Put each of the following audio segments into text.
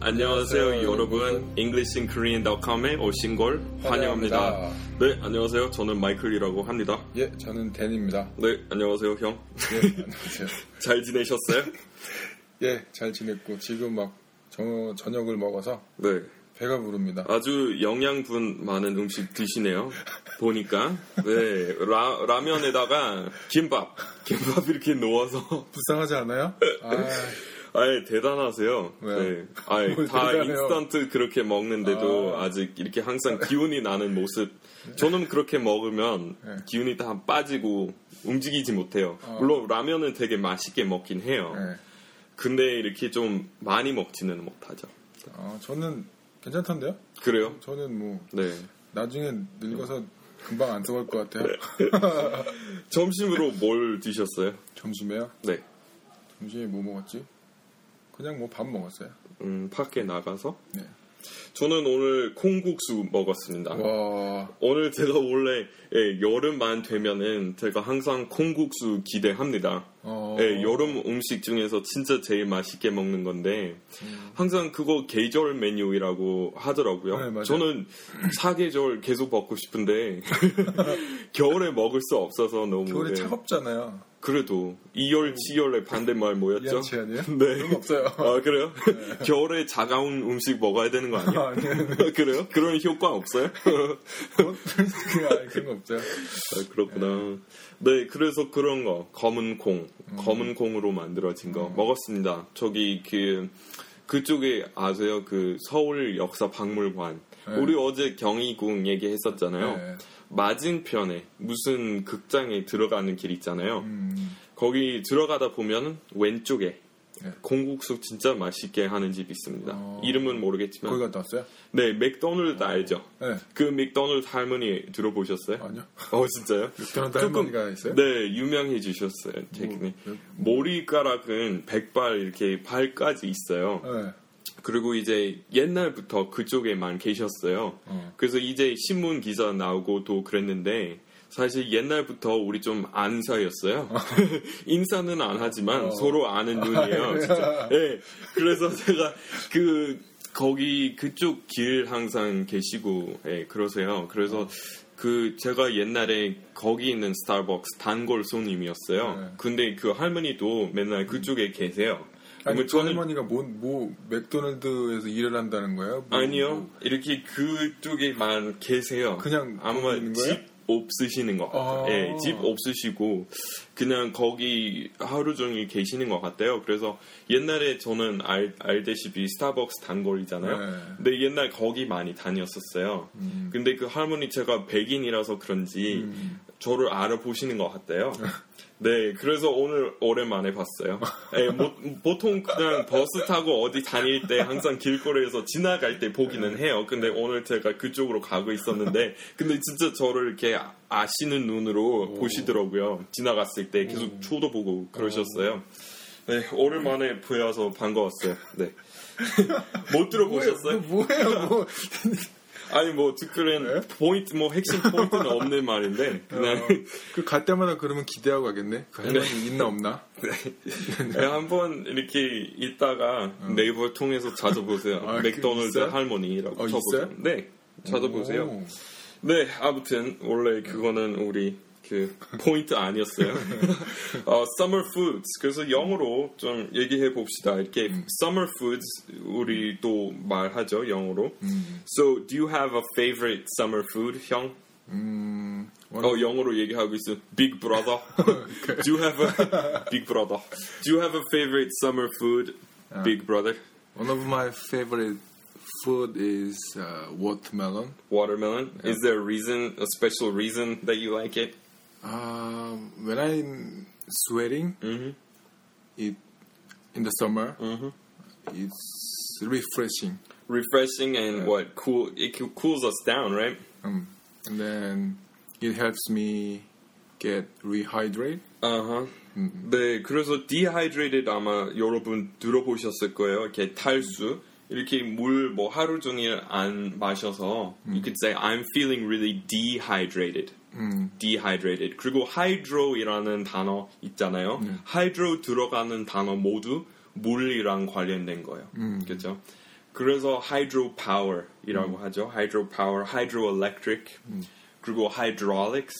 안녕하세요 여러분 EnglishinKorean.com에 오신 걸 환영합니다. 환영합니다. 네 안녕하세요 저는 마이클이라고 합니다. 예, 저는 댄입니다. 네 안녕하세요 형. 예, 안녕하세요. 잘 지내셨어요? 예, 잘 지냈고 지금 막 저, 저녁을 먹어서 네 배가 부릅니다. 아주 영양분 많은 음식 드시네요. 보니까 네 라, 라면에다가 김밥 김밥 이렇게 놓아서 불쌍하지 않아요? 아, 아예 대단하세요. 네. 아예 뭘다 대단해요? 인스턴트 그렇게 먹는데도 아. 아. 직 이렇게 항상 기운이 나는 모습. 저는 그렇게 먹으면 네. 기운이 다 빠지고 움직이지 못해요. 아. 물론 라면은 되게 맛있게 먹긴 해요. 예. 근데 이렇게 좀 많이 먹지는 못하죠. 아, 저는 괜찮던데요? 그래요? 저는 뭐 네. 나중에 늙어서 금방 안 써볼 것 같아요. 점심으로 뭘 드셨어요? 점심에요? 네. 점심에 뭐 먹었지? 그냥 뭐 밥 먹었어요. 음, 밖에 나가서? 네. 저는 오늘 콩국수 먹었습니다. 와, 오늘 제가 원래 예, 여름만 되면은 제가 항상 콩국수 기대합니다. 어, 예, 여름 음식 중에서 진짜 제일 맛있게 먹는 건데 항상 그거 계절 메뉴라고 하더라고요. 네. 저는 사계절 계속 먹고 싶은데 겨울에 먹을 수 없어서 너무 겨울에 예, 차갑잖아요. 그래도 2열, 7열의 반대말 뭐였죠? 이한치 아니에요? 네. 그런 거 없어요. 아 그래요? 겨울에 차가운 음식 먹어야 되는 거 아니에요? 아, 네. 그래요? 그런 효과 없어요? 아니, 그런 거 없어요. 아, 그렇구나. 네, 그래서 그런 거 검은 콩, 검은 콩으로 만들어진 거 먹었습니다. 저기 그 그쪽에 아세요? 그 서울 역사 박물관. 네. 우리 어제 경희궁 얘기했었잖아요. 네. 맞은편에 무슨 극장에 들어가는 길 있잖아요. 음, 거기 들어가다 보면 왼쪽에 네. 콩국수 진짜 맛있게 하는 집 있습니다. 어. 이름은 모르겠지만 거기 갔다 왔어요? 네 맥도날드 알죠? 네. 그 맥도날드 할머니 들어보셨어요? 아니요. 어 진짜요? 맥도날드 조금- 할머니가 있어요? 네, 유명해지셨어요, 최근에. 뭐, 머리카락은 백발 이렇게 발까지 있어요. 네. 그리고 이제 옛날부터 그쪽에만 계셨어요. 어. 그래서 이제 신문 기사 나오고 또 그랬는데 사실 옛날부터 우리 좀 아는 사이였어요. 인사는 안 하지만 어. 서로 아는 눈이에요. 진짜. 네, 그래서 제가 그 거기 그쪽 길 항상 계시고 예, 그러세요. 그래서 그 제가 옛날에 거기 있는 스타벅스 단골 손님이었어요. 네. 근데 그 할머니도 맨날 그쪽에 계세요. 아니, 그 할머니가 뭐, 뭐, 맥도날드에서 일을 한다는 거예요? 뭐, 아니요. 뭐, 이렇게 그쪽에만 계세요. 그냥 아마? 집 없으시는 것 같아요. 아. 예, 집 없으시고 그냥 거기 하루 종일 계시는 것 같아요. 그래서 옛날에 저는 알, 알다시피 스타벅스 단골이잖아요. 네. 근데 옛날 거기 많이 다녔었어요. 음. 근데 그 할머니 제가 백인이라서 그런지 음. 저를 알아보시는 것 같아요. 네, 그래서 오늘 오랜만에 봤어요. 예, 뭐- 보통 그냥 버스 타고 어디 다닐 때 항상 길거리에서 지나갈 때 보기는 해요. 근데 오늘 제가 그쪽으로 가고 있었는데, 근데 진짜 저를 이렇게 아- 아시는 눈으로 보시더라고요. 지나갔을 때 계속 쳐다보고 그러셨어요. 네, 오랜만에 보여서 반가웠어요. 네. 못 들어보셨어요? 뭐예요? 뭐, 아니 뭐 듣기로는 포인트 뭐 핵심 포인트는 없는 말인데 그냥 그갈 때마다 그러면 기대하고 가겠네? 그 할머니 있나 없나? 네, 한번 이렇게 있다가 네이버 통해서 찾아보세요. 아, 그 맥도날드 있어요? 할머니라고 어, 쳐보세요. 네, 찾아보세요. 오. 네, 아무튼 원래 그거는 우리 그 포인트 아니었어요. 어, summer foods. 그래서 영어로 좀 얘기해 봅시다. 이렇게 summer foods 우리 또 말하죠 영어로. 음, So, do you have a favorite summer food, 형? 음, 원- 어 영어로 얘기하고 있어. Big brother. Do you have a big brother? Do you have a favorite summer food, Big brother? one of my favorite food is uh, watermelon. Watermelon. Is there a reason, a special reason that you like it? Um, when I'm sweating, Mhm. it in the summer, Mhm. it's refreshing. Refreshing and what cool? It co- cools us down, right? Um, and then it helps me get rehydrate. 아하. 네, 그래서 dehydrated 아마 여러분 들어보셨을 거예요. 이렇게 탈수. 이렇게 물 뭐 하루 종일 안 마셔서 you could say I'm feeling really dehydrated. 음. dehydrated. 그리고 hydro이라는 단어 있잖아요. hydro 들어가는 단어 모두 물이랑 관련된 거예요. 그렇죠? 그래서 hydro power이라고 하죠. hydro power, hydroelectric, 그리고 hydraulics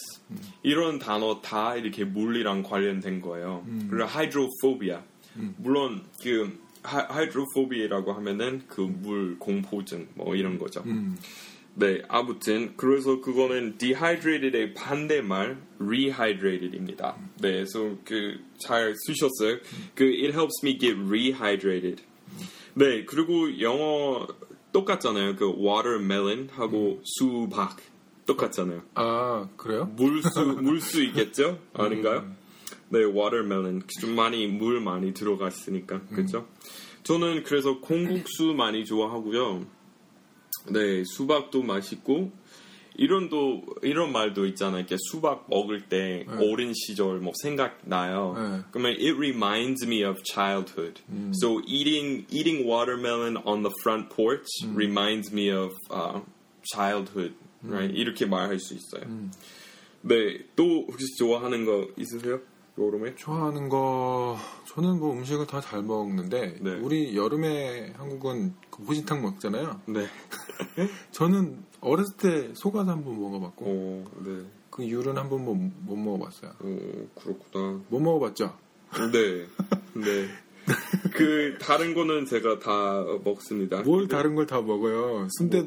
이런 단어 다 이렇게 물이랑 관련된 거예요. 그리고 hydrophobia 물론 그 hydrophobia라고 하면은 그 물 공포증 뭐 이런 거죠. 네, 아무튼 그래서 그거는 dehydrated의 반대말 rehydrated입니다. 네, 그래서 그 잘 쓰셨어요. 그 it helps me get rehydrated. 네, 그리고 영어 똑같잖아요. 그 watermelon 하고 수박 똑같잖아요. 아 그래요? 물수 물수 있겠죠? 아닌가요? 네, watermelon 좀 많이 물 많이 들어가 있으니까 그렇죠? 저는 그래서 콩국수 많이 좋아하고요. 네, 수박도 맛있고 이런 도 이런 말도 있잖아요. 이렇게 수박 먹을 때 어린 시절 뭐 생각나요. 네. 그러면 it reminds me of childhood. So eating eating watermelon on the front porch reminds me of uh, childhood. Right? 이렇게 말할 수 있어요. 네, 또 혹시 좋아하는 거 있으세요? 여름에? 좋아하는 거 저는 뭐 음식을 다 잘 먹는데 네. 우리 여름에 한국은 그 보신탕 먹잖아요. 네. 저는 어렸을 때 속아서 한 번 먹어봤고 어, 네. 그 이후로는 한 번 못, 못 먹어봤어요. 어, 그렇구나. 못 먹어봤죠? 네. 네. 그 다른 거는 제가 다 먹습니다. 뭘 다른 걸 다 먹어요? 순대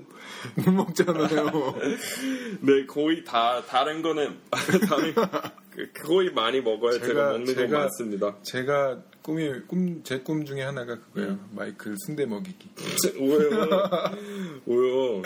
못 먹잖아요. 네, 거의 다 다른 거는 다른 그- 거의 많이 먹어야 제가, 제가- 먹는 거 제가- 많습니다. 제가 꿈이 꿈 제 꿈 중에 하나가 그거예요. 마이클 순대 먹이기. 왜요? 왜요?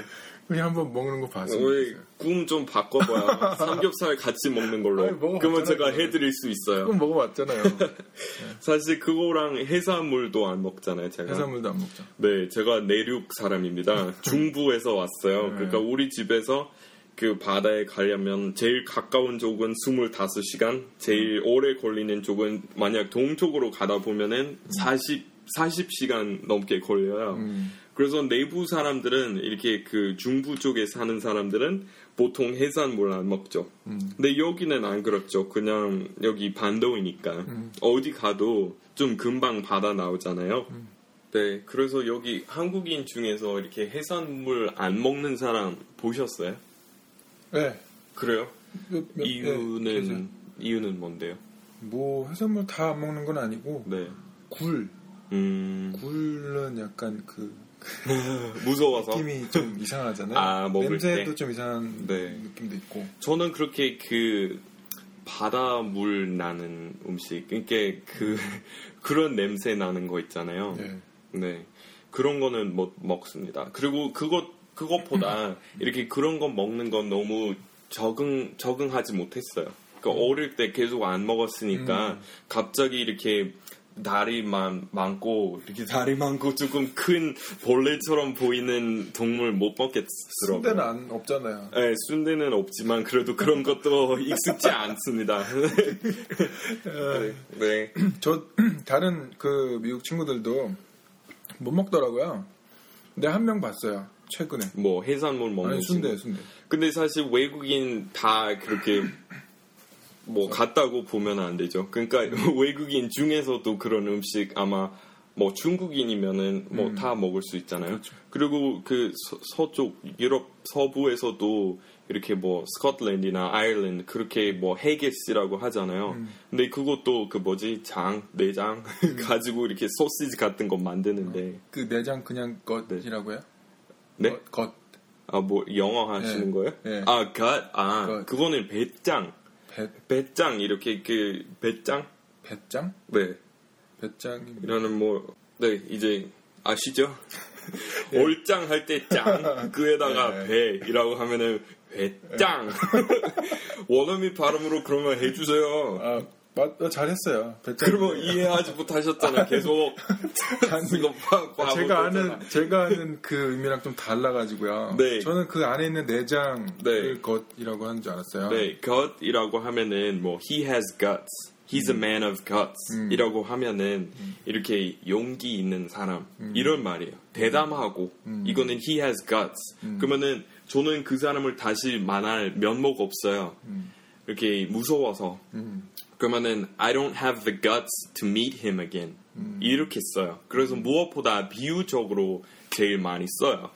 그냥 한번 먹는 거 좋겠어요. 꿈좀 바꿔봐요. 삼겹살 같이 먹는 걸로. 아니, 그러면 제가. 해드릴 수 있어요. 그럼 먹어봤잖아요. 사실 그거랑 해산물도 안 먹잖아요, 제가. 해산물도 안 먹죠. 네, 제가 내륙 사람입니다. 중부에서 왔어요. 네. 그러니까 우리 집에서 그 바다에 가려면 제일 가까운 쪽은 25시간, 제일 오래 걸리는 쪽은 만약 동쪽으로 가다 보면은 40, 40시간 넘게 걸려요. 음. 그래서 내부 사람들은 이렇게 그 중부 쪽에 사는 사람들은 보통 해산물 안 먹죠. 음. 근데 여기는 안 그렇죠. 그냥 여기 반도이니까 음. 어디 가도 좀 금방 바다 나오잖아요. 네, 그래서 여기 한국인 중에서 이렇게 해산물 안 먹는 사람 보셨어요? 네. 그래요? 몇- 몇- 네, 이유는 이유는 뭔데요? 뭐 해산물 다 안 먹는 건 아니고 네, 굴 음 굴은 약간 그 무서워서 느낌이 좀 이상하잖아요. 아, 먹을 냄새도 때? 좀 이상한 네. 느낌도 있고. 저는 그렇게 그 바다물 나는 음식, 그러니까 그 그런 냄새 나는 거 있잖아요. 네. 네. 그런 거는 못 먹습니다. 그리고 그것, 그것보다 이렇게 그런 거 먹는 건 너무 적응, 적응하지 못했어요. 그러니까 어릴 때 계속 안 먹었으니까 갑자기 이렇게 다리 많, 많고, 이렇게 다리 많고 조금 큰 벌레처럼 보이는 동물 못 먹겠더라고요. 순대는 안 없잖아요. 네, 순대는 없지만 그래도 그런 것도 익숙지 않습니다. 네. 네. 저 다른 그 미국 친구들도 못 먹더라고요. 근데 한 명 봤어요. 최근에. 뭐 해산물 먹는 아니 순대. 순대. 근데 사실 외국인 다 그렇게 뭐 같다고 보면 안 되죠. 그러니까 외국인 중에서도 그런 음식 아마 뭐 중국인이면은 뭐다 먹을 수 있잖아요. 그리고그 서- 서쪽 유럽 서부에서도 이렇게 뭐 스코틀랜드나 아일랜드 그렇게 뭐 헤게스라고 하잖아요. 근데 그것도 그 뭐지 장 내장 가지고 이렇게 소시지 같은 거 만드는데 그 내장 그냥 것이라고요? 네? 것, 것. 아뭐 영어 하시는 네. 거예요? 네. 아 갓, 아 것. 그거는 배짱, 배 배짱 이렇게 그 배짱, 배짱? 네 배짱이 이라는 뭐 네 이제 아시죠? 얼짱 할 때 짱, 그에다가 네. 배이라고 하면은 배짱. 원어민 발음으로 그러면 해주세요. 아, 맞, 어, 잘했어요. 그러면 이해하지 못하셨잖아. 계속 바보 제가. 아는 제가 아는 그 의미랑 좀 달라가지고요. 네. 저는 그 안에 있는 내장을 네. 것이라고 하는 줄 알았어요. 네, gut이라고 하면은 뭐 he has guts he's a man of guts 이라고 하면은 이렇게 용기 있는 사람 이런 말이에요. 대담하고 이거는 he has guts. 그러면은 저는 그 사람을 다시 만날 면목 없어요. 이렇게 무서워서 그러면은 I don't have the guts to meet him again 이렇게 써요. 그래서 무엇보다 비유적으로 제일 많이 써요.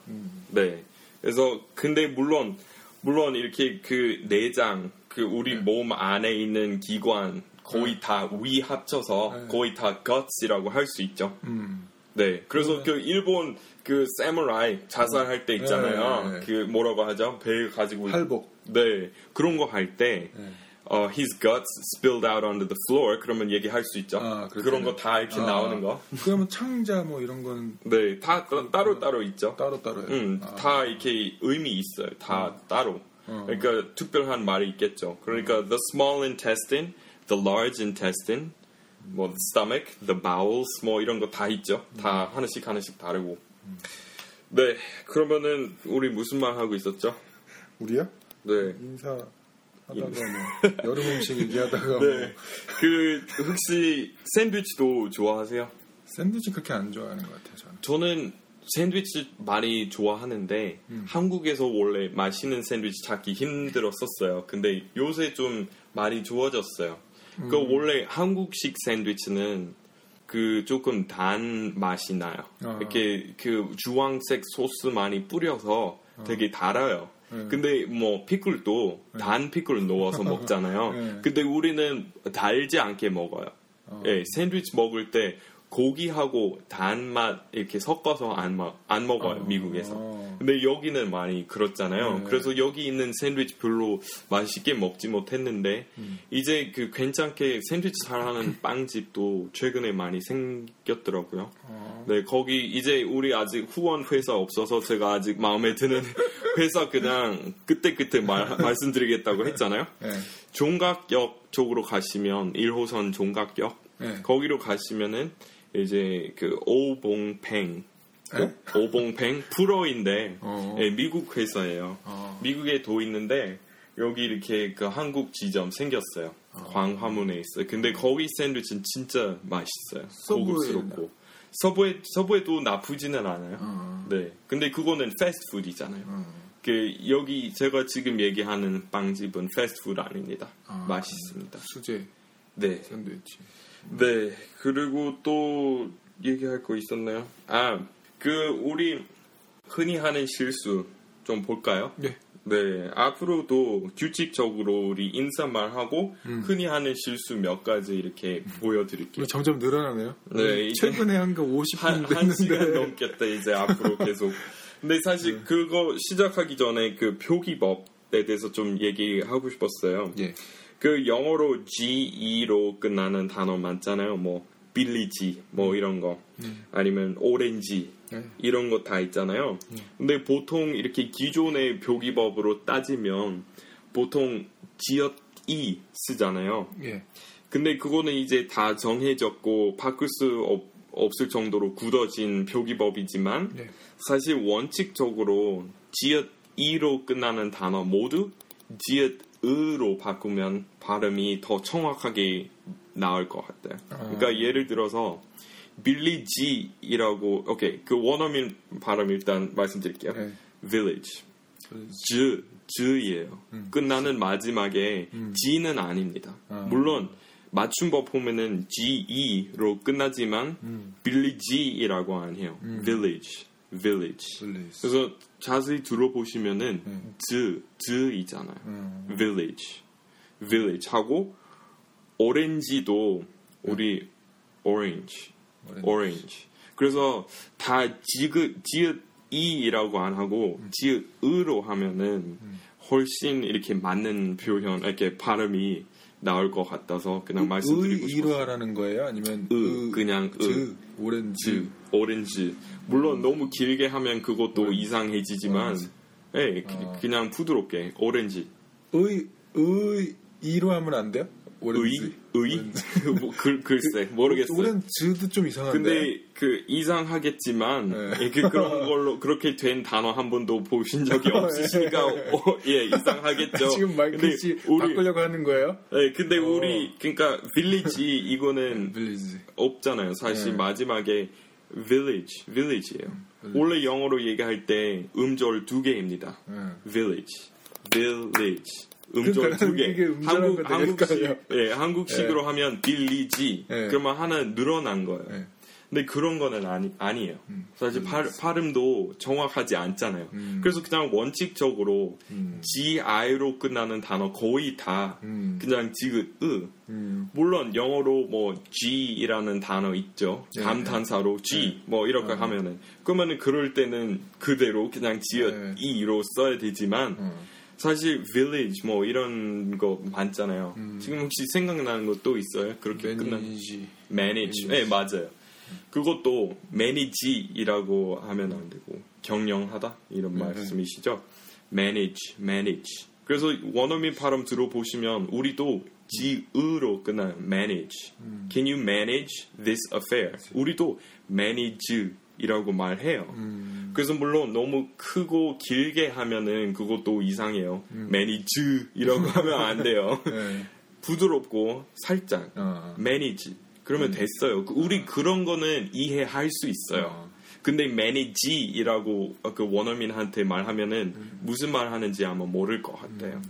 네. 그래서 근데 물론 물론 이렇게 그 내장 그 우리 몸 안에 있는 기관 거의 다 위 합쳐서 거의 다 guts이라고 할 수 있죠. 음. 네. 그래서 그 일본 그 사무라이 자살할 때 있잖아요. 네, 네, 네. 그 뭐라고 하죠? 배 가지고 팔복. 네. 그런 거 할때 네. 어, his guts spilled out onto the floor 그러면 얘기할 수 있죠. 아, 그렇죠. 그런 거 다 이렇게 아, 나오는 거. 그러면 창자 뭐 이런 거는 네. 다 따로 따로 있죠. 따로 따로요. 음, 아. 다 이렇게 의미 있어요. 다 따로. 어. 그러니까 특별한 말이 있겠죠. 그러니까 the small intestine, the large intestine, 뭐 the stomach, the bowels, 뭐 이런 거 다 있죠. 다 하나씩 하나씩 다르고. 네, 그러면은 우리 무슨 말 하고 있었죠? 우리요? 네. 인사 하다가 뭐 여름 음식 얘기하다가 뭐 네. 그 혹시 샌드위치도 좋아하세요? 샌드위치 그렇게 안 좋아하는 것 같아요. 저는. 저는 샌드위치 많이 좋아하는데 한국에서 원래 맛있는 샌드위치 찾기 힘들었었어요. 근데 요새 좀 많이 좋아졌어요. 그 원래 한국식 샌드위치는 그 조금 단 맛이 나요. 아. 이렇게 그 주황색 소스 많이 뿌려서 되게 달아요. 네. 근데 뭐 피클도 단 피클 넣어서 먹잖아요. 네. 근데 우리는 달지 않게 먹어요. 예, 샌드위치 먹을 때 고기하고 단맛 이렇게 섞어서 안, 먹, 안 먹어요, 미국에서. 어. 근데 여기는 많이 그렇잖아요. 네. 그래서 여기 있는 샌드위치 별로 맛있게 먹지 못했는데, 음. 이제 그 괜찮게 샌드위치 잘하는 빵집도 최근에 많이 생겼더라고요. 어. 네, 거기 이제 우리 아직 후원 회사 없어서 제가 아직 마음에 드는 회사 그냥 그때그때 말, 말씀드리겠다고 했잖아요. 네. 종각역 쪽으로 가시면 1호선 종각역 네. 거기로 가시면은 이제 그 오봉팽 네? 오봉팽 프로인데 어. 예, 미국 회사예요. 어. 미국에 도 있는데 여기 이렇게 그 한국 지점 생겼어요. 광화문에 있어요. 근데 거기 샌드위치는 진짜 맛있어요. 고급스럽고 서브웨이 서브웨이도 나쁘지는 않아요. 어. 네. 근데 그거는 패스트푸드잖아요. 어. 그 여기 제가 지금 얘기하는 빵집은 패스트푸드 아닙니다. 아. 맛있습니다. 수제 네. 샌드위치. 네. 그리고 또 얘기할 거 있었나요? 아, 그 우리 흔히 하는 실수 좀 볼까요? 네. 네. 앞으로도 규칙적으로 우리 인사말 하고 음. 흔히 하는 실수 몇 가지 이렇게 보여드릴게요. 점점 늘어나네요. 네, 이제 최근에 한 거 50분 한, 한 시간 됐는데. 넘겠다 이제 앞으로 계속. 근데 사실 네. 그거 시작하기 전에 그 표기법에 대해서 좀 얘기하고 싶었어요. 예. 그 영어로 GE로 끝나는 단어 많잖아요. 뭐 빌리지 뭐 이런 거 음. 아니면 오렌지 네. 이런 거 다 있잖아요. 근데 보통 이렇게 기존의 표기법으로 따지면 보통 지읒 이 쓰잖아요. 예. 근데 그거는 이제 다 정해졌고 바꿀 수 없, 없을 정도로 굳어진 표기법이지만 네. 사실 원칙적으로 지읒 이로 끝나는 단어 모두 지읒 으로 바꾸면 발음이 더 정확하게 나올 것 같아요. 그러니까 예를 들어서 빌리 지이라고 오케이 그 원어민 발음 일단 말씀드릴게요. 네. village 즈 즈예요. 끝나는 마지막에 지는 아닙니다. 아. 물론 맞춤법 보면은 ge로 끝나지만 빌리 지이라고 안 해요. village, village. 블리스. 그래서 자세히 들어보시면은 음. 즈, 즈이잖아요. 음. village, village 하고 오렌지도 우리 orange, 오렌지. orange. 그래서 다 지그 지읒 이라고 안 하고 지읒 으로 하면은 훨씬 이렇게 맞는 표현, 이렇게 발음이 나올 것 같아서 그냥 말씀드리고 의, 싶었어요. 이로 하라는 거예요? 아니면 으, 으, 그냥 으. 즈, 오렌지. 즈, 오렌지. 물론 너무 길게 하면 그것도 오렌지. 이상해지지만. 예, 그- 아. 그냥 부드럽게 오렌지. 의, 의, 이로 하면 안 돼요? 오렌지. 의? 의? 뭐, 글, 글쎄 모르겠어요. 우리는 즈도 좀 이상한데. 근데 그 이상하겠지만 네. 이렇게 그런 걸로 그렇게 된 단어 한 번도 보신 적이 없으시니까 어, 예 이상하겠죠. 지금 말 글씨 바꾸려고 하는 거예요? 네, 근데 어. 우리 그러니까 빌리지 이거는 빌리지. 없잖아요. 사실 네. 마지막에 village, village예요. 원래 영어로 얘기할 때 음절 두 개입니다. 네. village, village. 음절 그러니까 두 개. 한국 한국식. 예, 한국식으로 하면 빌리지. 네. 그러면 하나 늘어난 거예요. 네. 근데 그런 거는 아니 아니에요. 사실 발, 발음도 정확하지 않잖아요. 음. 그래서 그냥 원칙적으로 음. GI로 끝나는 단어 거의 다 음. 그냥 지읒 으 음. 물론 영어로 뭐 G이라는 단어 있죠. 네, 감탄사로 G 뭐 이렇게 하면은 그러면은 그럴 때는 그대로 그냥 지읒 네. 이로 써야 되지만 어. 사실 village 뭐 이런 거 많잖아요. 지금 혹시 생각나는 거 또 있어요? 그렇게 끝난 manage. 네 맞아요. 그것도 manage이라고 하면 안 되고 경영하다 이런 네. 말씀이시죠. manage, manage. 그래서 원어민 발음 들어보시면 우리도 지으로 끝나요. manage. 음. Can you manage this affair? 우리도 manage 이라고 말해요. 음. 그래서 물론 너무 크고 길게 하면은 그것도 이상해요. manage 이라고 하면 안 돼요. 네. 부드럽고 살짝 어. manage 그러면 됐어요. 그 우리 그런 거는 이해할 수 있어요. 어. 근데 manage이라고 그 원어민한테 말하면은 무슨 말 하는지 아마 모를 것 같아요.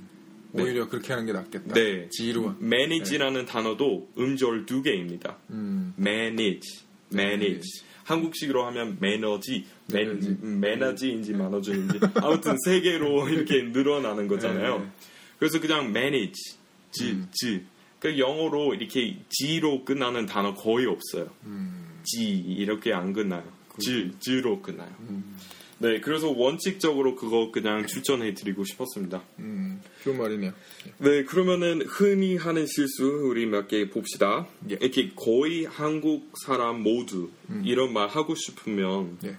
네. 오히려 그렇게 하는 게 낫겠다. 네. 지로. manage라는 단어도 음절 두 개입니다. 음. manage, manage. 한국식으로 하면 매너지, 매, 매너지. 매너지인지 만어준인지 아무튼 세 개로 이렇게 늘어나는 거잖아요. 네. 그래서 그냥 manage, 지, 지. 그 영어로 이렇게 지로 끝나는 단어 거의 없어요. 음. 지 이렇게 안 끝나요. 지, 지로 끝나요. 음. 네, 그래서 원칙적으로 그거 그냥 추천해드리고 싶었습니다. 음. 좋은 말이네요. 네, 그러면은 흔히 하는 실수 우리 몇 개 봅시다. 예. 이렇게 거의 한국 사람 모두 이런 말 하고 싶으면 예.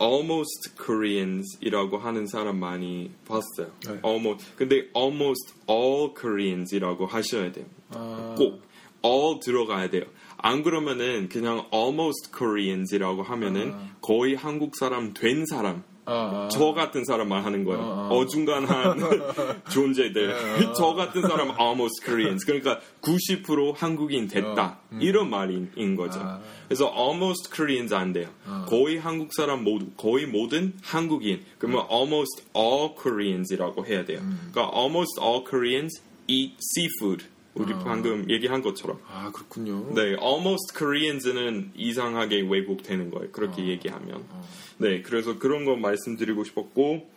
almost Koreans이라고 하는 사람 많이 봤어요. 네. almost 근데 almost all Koreans이라고 하셔야 돼요. 아. 꼭 all 들어가야 돼요. 안 그러면은 그냥 almost Koreans이라고 하면은 아. 거의 한국 사람 된 사람 아, 아. 저 같은 사람만 하는 거예요. 아, 아. 어중간한 존재들. 아. 저 같은 사람 almost Koreans. 그러니까 90% 한국인 됐다. 이런 말인 인 거죠. 어, 음. 아. 그래서 almost Koreans 안 돼요. 아. 거의 한국 사람 모두, 거의 모든 한국인. 그러면 almost all Koreans이라고 해야 돼요. 음. 그러니까 almost all Koreans eat seafood. 우리 아. 방금 얘기한 것처럼. 아, 그렇군요. 네, almost Koreans는 이상하게 왜곡되는 거예요. 그렇게 얘기하면. 네, 그래서 그런 거 말씀드리고 싶었고,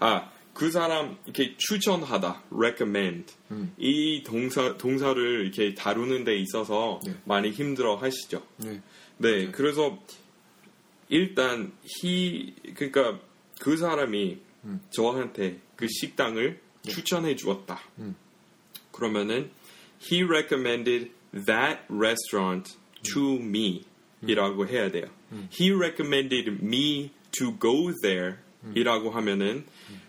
아, 그 사람 이렇게 추천하다, recommend. 이 동사, 동사를 이렇게 다루는 데 있어서 네. 많이 힘들어 하시죠. 네. 네, 그래서 일단 he 그러니까 그 사람이 저한테 그 식당을 추천해 주었다. 그러면은 he recommended that restaurant to me 이라고 해야 돼요. he recommended me to go there 이라고 하면은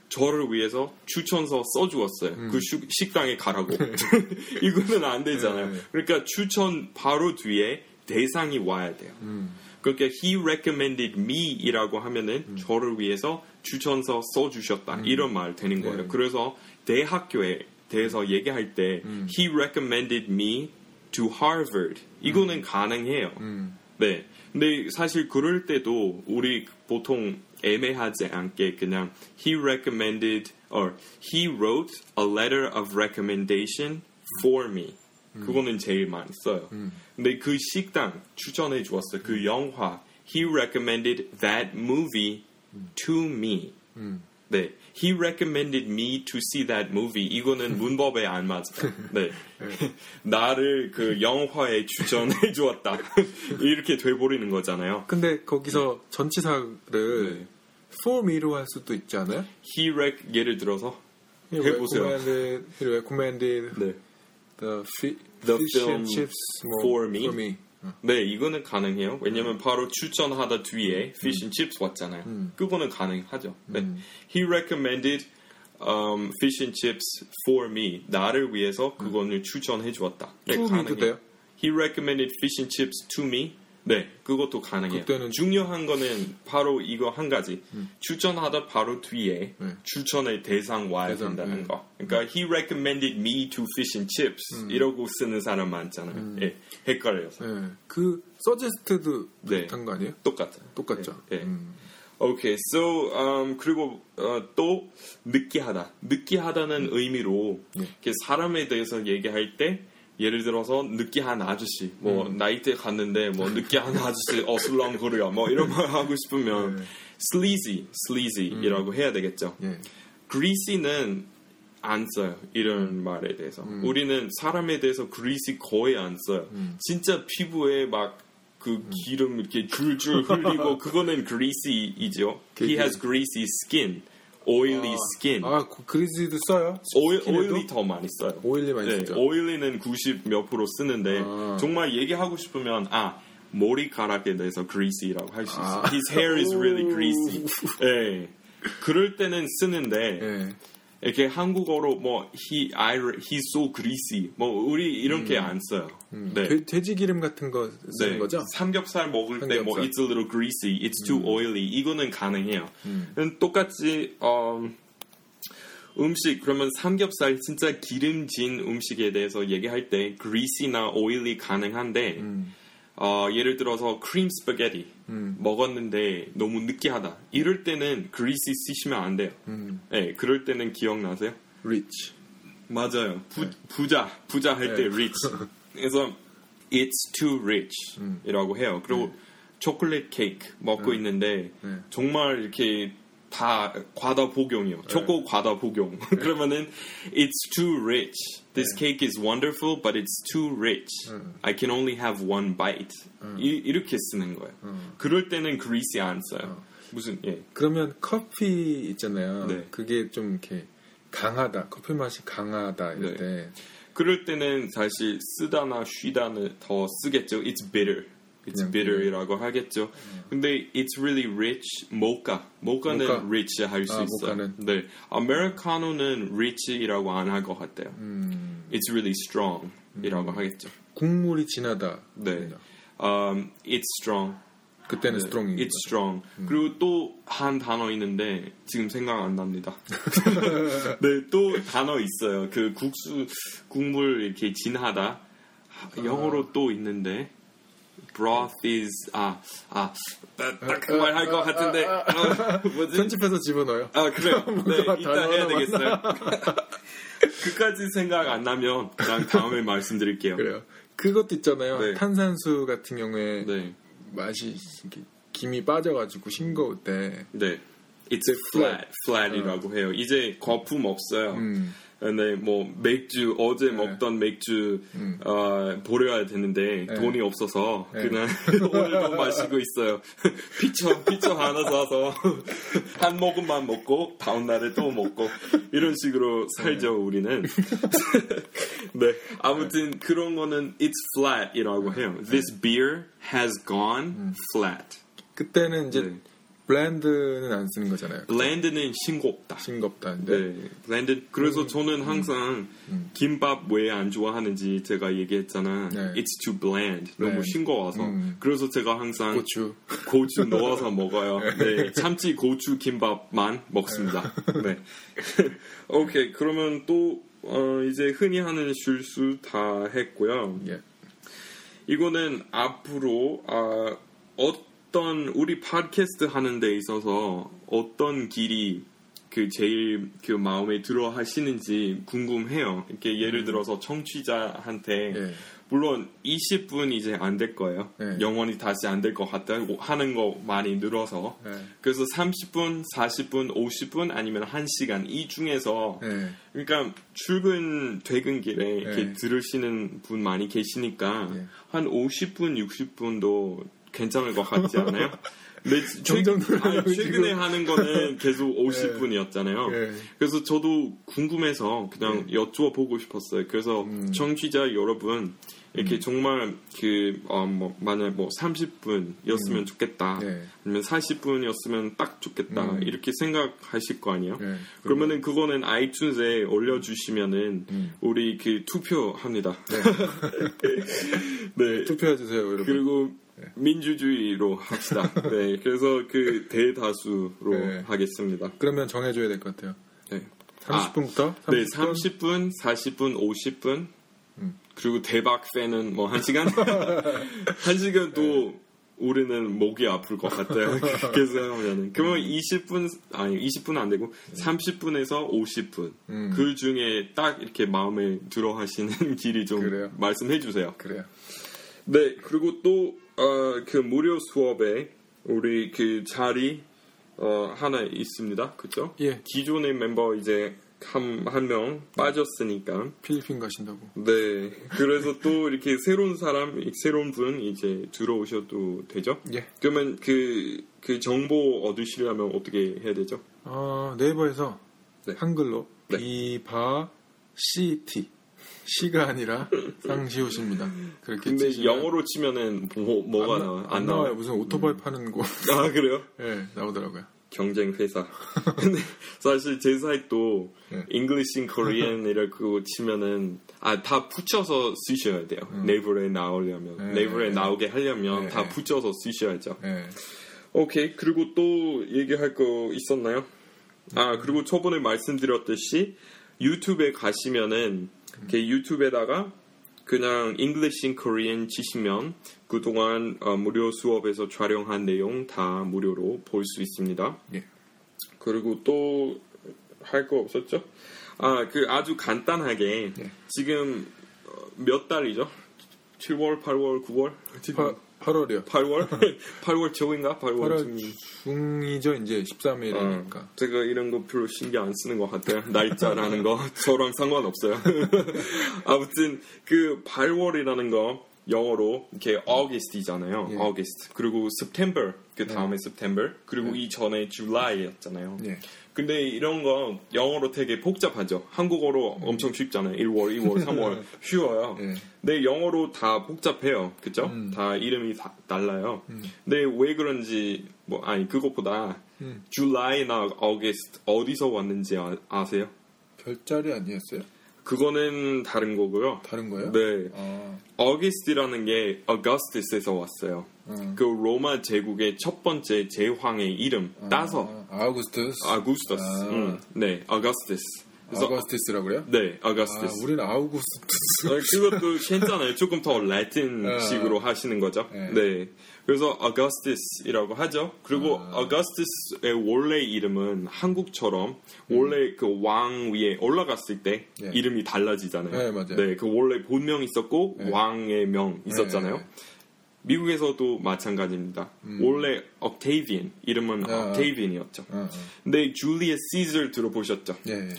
저를 위해서 추천서 써주었어요. 그 슈- 식당에 가라고. 이거는 안 되잖아요. 네. 그러니까 추천 바로 뒤에 대상이 와야 돼요. 음. 그러니까 he recommended me이라고 하면은 저를 위해서 추천서 써주셨다 이런 말 되는 거예요. 네. 그래서 대학교에 대해서 얘기할 때 he recommended me to Harvard 이거는 가능해요. 음. 네. 근데 사실 그럴 때도 우리 보통 애매하지 않게 그냥 he recommended or he wrote a letter of recommendation for me. 그거는 제일 많이 써요. 근데 그 식당 추천해 주었어요. 그 영화 he recommended that movie to me. 음. 네. He recommended me to see that movie. 이거는 문법에 안 맞아요. 네. 나를 그 영화에 추천해 주었다. 이렇게 돼버리는 거잖아요. 근데 거기서 전치사를 네. for me로 할 수도 있지 않아요? He rec 예를 들어서 해보세요. recommended, he recommended 네. the, fi, The film chips 뭐, for me? For me. 어. 네, 이거는 가능해요. 왜냐면 바로 추천하다 뒤에 fish and chips 왔잖아요. 음. 그거는 가능하죠. 네. 음. He recommended um, fish and chips for me. 나를 위해서 그거를 추천해 주었다. 네, 가능해요. He recommended fish and chips to me. 네, 그것도 가능해요. 그때는- 중요한 거는 바로 이거 한 가지. 추천하다 바로 뒤에 네. 추천의 대상 와야 대상, 된다는 네. 거. 그러니까 he recommended me to fish and chips 이러고 쓰는 사람 많잖아요. 예, 헷갈려서. 예. 그 서제스트도 네. 비슷한 거 아니에요? 똑같아요. 똑같죠. 예. 예. 음. 오케이, so um, 그리고 어, 또 느끼하다. 느끼하다는 의미로 예. 이렇게 사람에 대해서 얘기할 때 예를 들어서 느끼한 아저씨, 뭐 나이트에 갔는데 뭐 느끼한 아저씨 어슬렁거려, 뭐 이런 말 하고 싶으면 네. sleazy, sleazy이라고 해야 되겠죠. 예. greasy는 안 써요. 이런 말에 대해서. 우리는 사람에 대해서 greasy 거의 안 써요. 진짜 피부에 막 그 기름 이렇게 줄줄 흘리고 그거는 greasy이죠. He has greasy skin, oily skin. 아, 그 그리즈도 써요? 오일? 오일리 더 많이 써요. 오일리 많이 네, 쓰죠. 오일리는 90 몇 프로 쓰는데 아. 정말 얘기하고 싶으면 아 머리카락에 대해서 greasy라고 할 수 있어요. 아. His hair is really greasy. 네. 그럴 때는 쓰는데 예. 이렇게 한국어로 뭐 he I he's so greasy 뭐 우리 이렇게 안 써요. 네. 돼, 돼지 기름 같은 거 쓰는 네. 거죠? 삼겹살 먹을 때 뭐 it's a little greasy, it's too oily 이거는 가능해요. 음, 똑같이 어, 음식 그러면 삼겹살 진짜 기름진 음식에 대해서 얘기할 때 greasy나 oily 가능한데 어, 예를 들어서 크림 스파게티 먹었는데 너무 느끼하다 이럴 때는 greasy 쓰시면 안 돼요. 네, 그럴 때는 기억나세요? rich. 맞아요. 부, 부자, 부자 할때 네. rich. 그래서 it's too rich 이라고 해요. 그리고 초콜릿 케이크 먹고 있는데 네. 정말 이렇게 다 과다 복용이요. 초코 과다 복용. 그러면은 it's too rich. This cake is wonderful, but it's too rich. I can only have one bite. 이, 이렇게 쓰는 거예요. 그럴 때는 greasy 안 써요. 무슨 예. 그러면 커피 있잖아요. 네. 그게 좀 이렇게 강하다. 커피 맛이 강하다 이럴 네. 때 그럴 때는 사실 쓰다나 쉬다는 더 쓰겠죠. It's bitter. It's 그냥 bitter이라고 하겠죠. 근데 it's really rich. mocha. mocha는 모카. rich 할 수 아, 있어요. 모카는. 네. 아메리카노는 rich이라고 안 할 것 같아요. 음, It's really strong이라고 하겠죠. 국물이 진하다. 네. Um, it's strong. 그때는 스트롱이. It's strong. 그리고 또 한 단어 있는데 지금 생각 안 납니다. 네, 또 단어 있어요. 그 국수 국물 이렇게 진하다. 영어로 또 있는데 broth is 아 아딱그 말할 것 같은데 아, 뭐지? 편집해서 집어넣어요. 아 그래요. 네, 이따 해야 되겠어요. 그까지 생각 안 나면 그냥 다음에 말씀드릴게요. 그래요. 그것도 있잖아요. 네. 탄산수 같은 경우에 네, 맛이 이렇게 김이 빠져가지고 싱거울 때 네. It's flat, flat이라고 해요. 이제 거품 없어요. 음. 근데 뭐 맥주 어제 네. 먹던 맥주 음. 어, 버려야 되는데 네. 돈이 없어서 네. 그냥 오늘도 마시고 있어요. 피처 피처 하나 사서 한 모금만 먹고 다음 날에 또 먹고 이런 식으로 살죠 우리는. 네 아무튼 그런 거는 it's flat이라고 해요. This beer has gone flat. 그때는 이제 네. bland는 안 쓰는 거잖아요. bland는 싱겁다. 싱겁다인데 네, bland. 그래서 저는 항상 김밥 왜 안 좋아하는지 제가 얘기했잖아. 네. It's too bland. 너무 bland. 싱거워서. 음. 그래서 제가 항상 고추. 고추 넣어서 먹어요. 네, 참치 고추 김밥만 먹습니다. 네. 오케이, 그러면 또 어, 이제 흔히 하는 실수 다 했고요. 예. 이거는 앞으로 아, 어 떤 우리 팟캐스트 하는 데 있어서 어떤 길이 그 제일 그 마음에 들어 하시는지 궁금해요. 이렇게 예를 들어서 청취자한테 예. 물론 20분 이제 안 될 거예요. 네. 영원히 다시 안 될 것 같아요. 하는 거 많이 늘어서. 네. 그래서 30분, 40분, 50분 아니면 1시간 이 중에서 네. 그러니까 출근 퇴근 길에 이렇게 네. 들으시는 분 많이 계시니까 네. 한 50분, 60분도 괜찮을 것 같지 않아요? 근데 최, 점점 늘어나고 아니, 최근에 지금. 하는 거는 계속 50분이었잖아요. 네. 그래서 저도 궁금해서 그냥 네. 여쭈어 보고 싶었어요. 그래서 음. 청취자 여러분 이렇게 정말 그 어 뭐 만약 뭐 30분이었으면 좋겠다. 네. 아니면 40분이었으면 딱 좋겠다. 음. 이렇게 생각하실 거 아니에요? 네. 그러면은 그거는 아이튠즈에 올려주시면은 음. 우리 그 투표합니다. 네. 투표해 주세요, 여러분. 그리고 네. 민주주의로 합시다. 네. 그래서 그 대다수로 네. 하겠습니다. 그러면 정해줘야 될 것 같아요. 네. 30분부터? 네, 30분, 40분, 50분. 음. 그리고 대박 팬은 뭐 1시간? 1시간 또 우리는 목이 아플 것 같아요. 그렇게 생각하면은. 그러면 20분, 아니, 20분 안 되고 30분에서 50분. 음. 그 중에 딱 이렇게 마음에 들어 하시는 길이 좀 그래요? 말씀해 주세요. 그래요. 네, 그리고 또, 어, 그 무료 수업에 우리 그 자리, 어, 하나 있습니다. 그죠? 예. 기존의 멤버 이제 한, 한 명 빠졌으니까. 필리핀 가신다고. 네. 그래서 또 이렇게 새로운 사람, 새로운 분 이제 들어오셔도 되죠? 예. 그러면 그, 그 정보 얻으시려면 어떻게 해야 되죠? 어, 네이버에서 네. 한글로 네. 비바 시티 시가 아니라 상시옷입니다. 그렇게 근데 치시면 영어로 치면은 뭐, 뭐가 안, 나와? 나- 안 나와요. 무슨 오토바이 파는 곳 아, 그래요? 예, 나오더라고요. 경쟁 회사. 근데 사실 제 사이트도 네. English in Korean이라고 치면은 아 다 붙여서 쓰셔야 돼요. 네이버에 나오려면 네. 네이버에 나오게 하려면 네. 다 붙여서 쓰셔야죠. 예. 오케이 그리고 또 얘기할 거 있었나요? 아 그리고 저번에 말씀드렸듯이 유튜브에 가시면은 이렇게 유튜브에다가 그냥 English in Korean 치시면 그동안 어, 무료 수업에서 촬영한 내용 다 무료로 볼 수 있습니다. 예. 그리고 또 할 거 없었죠? 아, 그 아주 간단하게 예. 지금 어, 몇 달이죠? 7월, 8월, 9월? 지금 8월이요. 8월? 8월 초인가? 8월 8월 중. 중이죠. 이제 13일이니까. 어, 제가 이런 거 별로 신경 안 쓰는 것 같아요. 날짜라는 거 저랑 상관없어요. 아무튼 그 8월이라는 거 영어로 이렇게 August이잖아요. 예. August. 그리고 September 그 다음에 September 그리고 네. 이 전에 July였잖아요. 예. 근데 이런 거 영어로 되게 복잡하죠. 한국어로 엄청 쉽잖아요. 1월, 2월, 3월 쉬워요. 예. 근데 영어로 다 복잡해요. 그죠? 음. 다 이름이 다 달라요. 음. 근데 왜 그런지 뭐 아니 그것보다 음. July나 August 어디서 왔는지 아, 아세요? 별자리 아니었어요? 그거는 다른 거고요. 다른 거예요? 네. 아, August라는 게 Augustus에서 왔어요. 음. 그 로마 제국의 첫 번째 제황의 이름 따서 아, 아우구스투스. 아우구스투스. 아. 음, 네, Augustus. 그래서 아우구스투스라고 그래요? 네, 아, Augustus. 우리는 아우구스투스. 어, 그것도 괜찮아요. 조금 더 라틴식으로 하시는 거죠. 네. 네. 그래서 어거스티스이라고 하죠. 그리고 아. 어거스티스의 원래 이름은 한국처럼 원래 그왕 위에 올라갔을 때 네. 이름이 달라지잖아요. 네, 맞아요. 네, 그 원래 본명 있었고 네. 왕의 명 있었잖아요. 네. 미국에서도 마찬가지입니다. 원래 옥테이비안 이름은 음. 아. 옥테이비안이었죠. 어, 어. 근데 줄리어스 시저 들어보셨죠? 예, 예.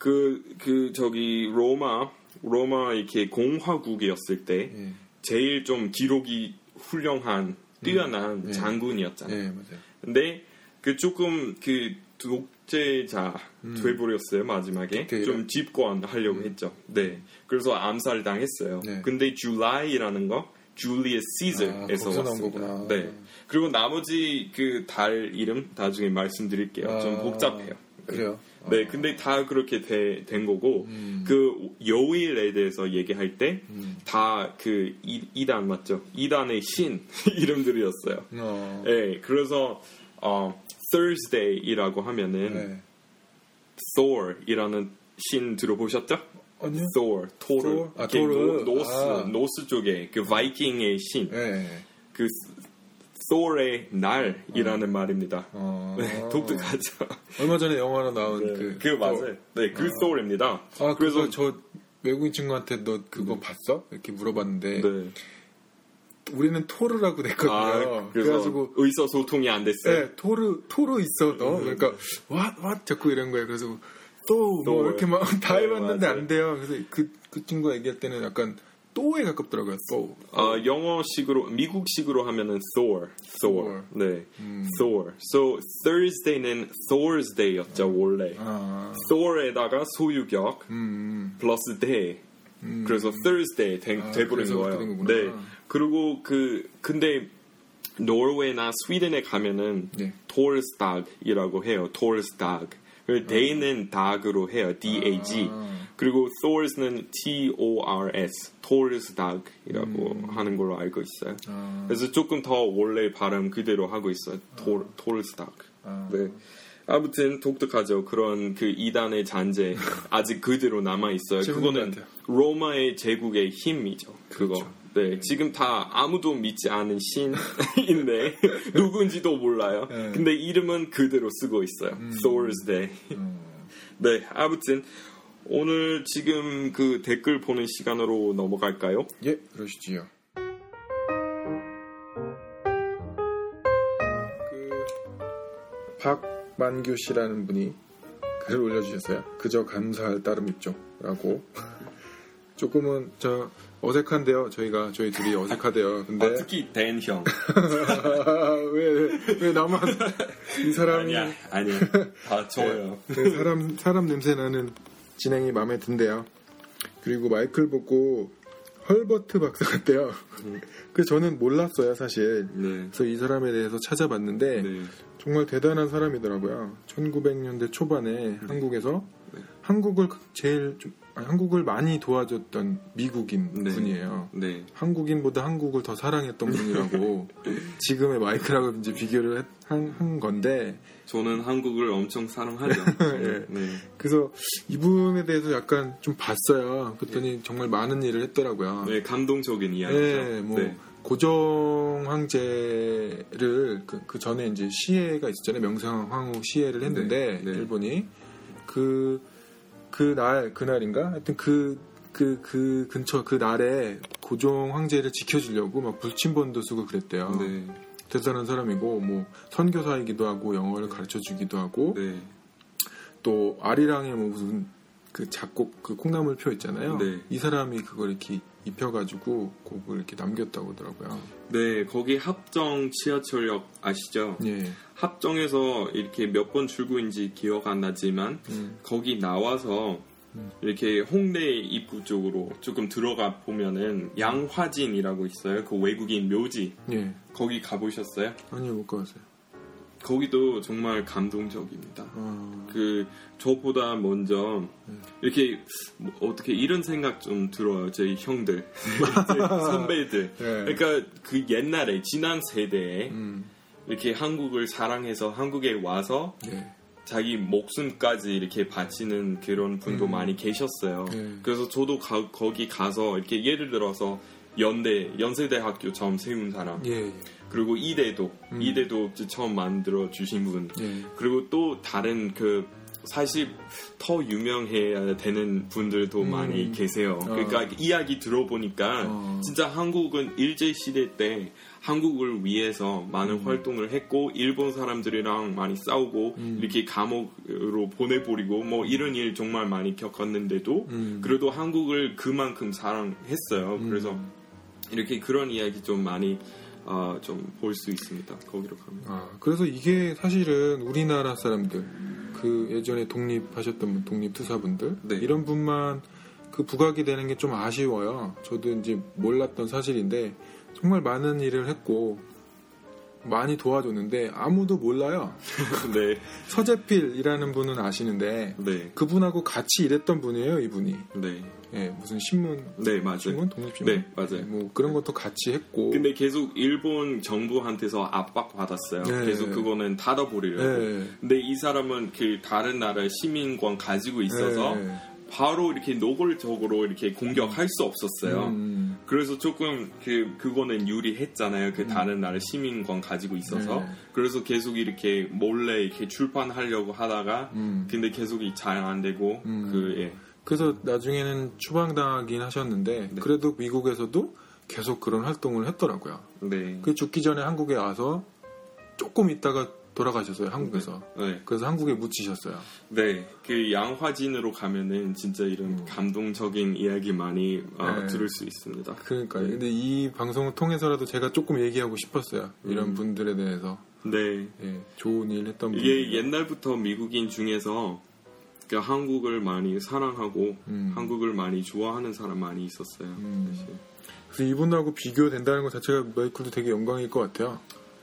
그, 그, 저기, 로마, 로마 이렇게 공화국이었을 때, 예. 제일 좀 기록이 훌륭한, 뛰어난 예. 장군이었잖아요. 예, 맞아요. 근데, 그 조금 그 독재자 돼버렸어요, 마지막에. 음. 디테일을? 좀 집권하려고 했죠. 네. 그래서 암살 당했어요. 네. 근데 줄라이라는 거, 아, 시저에서 거기서 나온 왔습니다. 네. 그리고 나머지 그 달 이름 나중에 말씀드릴게요. 좀 아, 복잡해요. 그래요? 네, 근데 다 그렇게 돼- 된 거고 음. 그 요일에 대해서 얘기할 때 다그 이단 맞죠? 이단의 신 이름들이었어요. 어. 네, 그래서 어, Thursday이라고 하면은 네. Thor이라는 신 들어보셨죠? 아니요? Thor, 토르, Thor? 아, 토르. 노, 스 아. 노스 쪽에 그 바이킹의 신, 예. 그 Thor의 날이라는 말입니다. 어. 네, 독특하죠. 얼마 전에 영화로 나온 네, 그. 그, 맞아요. 네, 그 Thor입니다. 아, 그래서 저 외국인 친구한테 너 그거 봤어? 이렇게 물어봤는데 네. 우리는 토르라고 됐거든요. 아, 그래서 그래가지고 의사소통이 안 됐어요. 네, 토르 토르 있어 너. 그러니까 what what 자꾸 이런 거예요. 그래서 또 또, 뭐 이렇게 막 다 네, 해봤는데. 안 돼요. 그래서 그 그 친구가 얘기할 때는 약간 또에 가깝더라고요. 또. 아, 영어식으로 미국식으로 하면은 Thor, Thor. 네, 음. Thor. So Thursday는 Thorsday였죠 원래. 아, Thor에다가 소유격 음, 플러스 day 음. 그래서 Thursday 돼, 아, 돼버린 거예요. 네. 그리고 그 근데 노르웨이나 스웨덴에 가면은 네. 토르스닥이라고 해요. 토르스닥. 그 day는 닥으로 해요. D-A-G. 아. 그리고 Thors는 T-O-R-S. 토르스닥이라고 음. 하는 걸로 알고 있어요. 아. 그래서 조금 더 원래 발음 그대로 하고 있어요. 토, 토르스닥. 아. 네. 아무튼 독특하죠. 그런 그 이단의 잔재 아직 그대로 남아 있어요. 그거는. 로마의 제국의 힘이죠. 그거. 그렇죠. 네, 지금 다 아무도 믿지 않은 신인데 누군지도 몰라요. 네. 근데 이름은 그대로 쓰고 있어요. Thursday. 음. 네, 아무튼 오늘 지금 그 댓글 보는 시간으로 넘어갈까요? 예, 그러시지요. 그 박만규 씨라는 분이 글을 올려주셨어요. 그저 감사할 따름 있죠라고. 조금은 저 어색한데요. 저희가 저희 둘이 어색하대요. 근데 아, 특히 댄 형. 왜, 왜 나만 이 사람이 아니야, 아니야. 다 좋아요. 네, 사람 사람 냄새 나는 진행이 마음에 든대요. 그리고 마이클 보고 헐버트 박사 같대요. 그 저는 몰랐어요 사실. 네. 그래서 이 사람에 대해서 찾아봤는데 네. 정말 대단한 사람이더라고요. 1900년대 초반에 한국에서 한국을 제일 좀 한국을 많이 도와줬던 미국인 네. 분이에요. 네. 한국인보다 한국을 더 사랑했던 분이라고 지금의 마이클하고 이제 비교를 했- 한, 한 건데 저는 한국을 엄청 사랑하죠. 예. 네. 그래서 이분에 대해서 약간 좀 봤어요. 그랬더니 정말 많은 일을 했더라고요. 네, 감동적인 이야기죠. 네, 뭐 네. 고종 황제를 그, 그 전에 이제 시해가 있었잖아요. 명성 황후 시해를 했는데 네, 네. 일본이 그 그날 그날인가 하여튼 그 그, 그 근처 그 날에 고종 황제를 지켜주려고 막 불침번도 쓰고 그랬대요. 네. 대단한 사람이고 뭐 선교사이기도 하고 영어를 가르쳐 주기도 하고 네. 또 아리랑에 뭐 무슨 그 작곡 그 콩나물표 있잖아요. 네. 이 사람이 그걸 이렇게 입혀가지고 곡을 이렇게 남겼다고 하더라고요. 네, 거기 합정 지하철역 아시죠? 예. 합정에서 이렇게 몇 번 출구인지 기억 안 나지만 음. 거기 나와서 음. 이렇게 홍대 입구 쪽으로 조금 들어가 보면은 양화진이라고 있어요. 그 외국인 묘지. 예. 거기 가보셨어요? 아니요 못 가봤어요. 거기도 정말 감동적입니다. 아, 그 저보다 먼저 음. 이렇게 뭐 어떻게 이런 생각 좀 들어요. 저희 형들, 선배들. 예. 그러니까 그 옛날에 지난 세대에 음. 이렇게 한국을 사랑해서 한국에 와서 예. 자기 목숨까지 이렇게 바치는 그런 분도 음. 많이 계셨어요. 예. 그래서 저도 가- 거기 가서 이렇게 예를 들어서 연대 연세대학교 처음 세운 사람 예. 예. 그리고 이대도 음. 이대도 처음 만들어 주신 분 예. 그리고 또 다른 그 사실 더 유명해야 되는 분들도 음. 많이 계세요. 어. 그러니까 이야기 들어보니까 어. 진짜 한국은 일제 시대 때 한국을 위해서 많은 음. 활동을 했고 일본 사람들이랑 많이 싸우고 음. 이렇게 감옥으로 보내버리고 뭐 이런 일 정말 많이 겪었는데도 음. 그래도 한국을 그만큼 사랑했어요. 음. 그래서 이렇게 그런 이야기 좀 많이 어, 좀볼 수 있습니다. 거기로 가면. 아, 그래서 이게 사실은 우리나라 사람들, 그 예전에 독립하셨던 분, 독립투사분들, 네. 이런 분만 그 부각이 되는 게 좀 아쉬워요. 저도 이제 몰랐던 사실인데, 정말 많은 일을 했고, 많이 도와줬는데, 아무도 몰라요. 네, 서재필이라는 분은 아시는데, 네, 그분하고 같이 일했던 분이에요, 이분이. 네, 예, 무슨 신문, 네 맞아요. 신문? 독립신문? 네 맞아요. 뭐 그런 것도 같이 했고. 근데 계속 일본 정부한테서 압박 받았어요. 네. 계속 그거는 닫아버리려고. 예, 근데 이 사람은 그 다른 나라 시민권 가지고 있어서 예. 바로 이렇게 노골적으로 이렇게 공격할 수 없었어요. 음, 그래서 조금 그 그거는 유리했잖아요. 그 다른 나라 시민권 가지고 있어서 네. 그래서 계속 이렇게 몰래 이렇게 출판하려고 하다가 음. 근데 계속 잘 안 되고 음. 그 예. 그래서 나중에는 추방당하긴 하셨는데 네. 그래도 미국에서도 계속 그런 활동을 했더라고요. 네. 그 죽기 전에 한국에 와서 조금 있다가 돌아가셨어요 한국에서. 네. 그래서 한국에 묻히셨어요. 네. 그 양화진으로 가면은 진짜 이런 감동적인 이야기 많이 어, 음. 네. 들을 수 있습니다. 그러니까요. 근데 이 방송을 통해서라도 제가 조금 얘기하고 싶었어요. 이런 음. 분들에 대해서 네. 예, 좋은 일 했던 분들. 이게 옛날부터 미국인 중에서 그러니까 한국을 많이 사랑하고 음. 한국을 많이 좋아하는 사람 많이 있었어요. 음. 그래서 이분하고 비교된다는 것 자체가 마이클도 되게 영광일 것 같아요.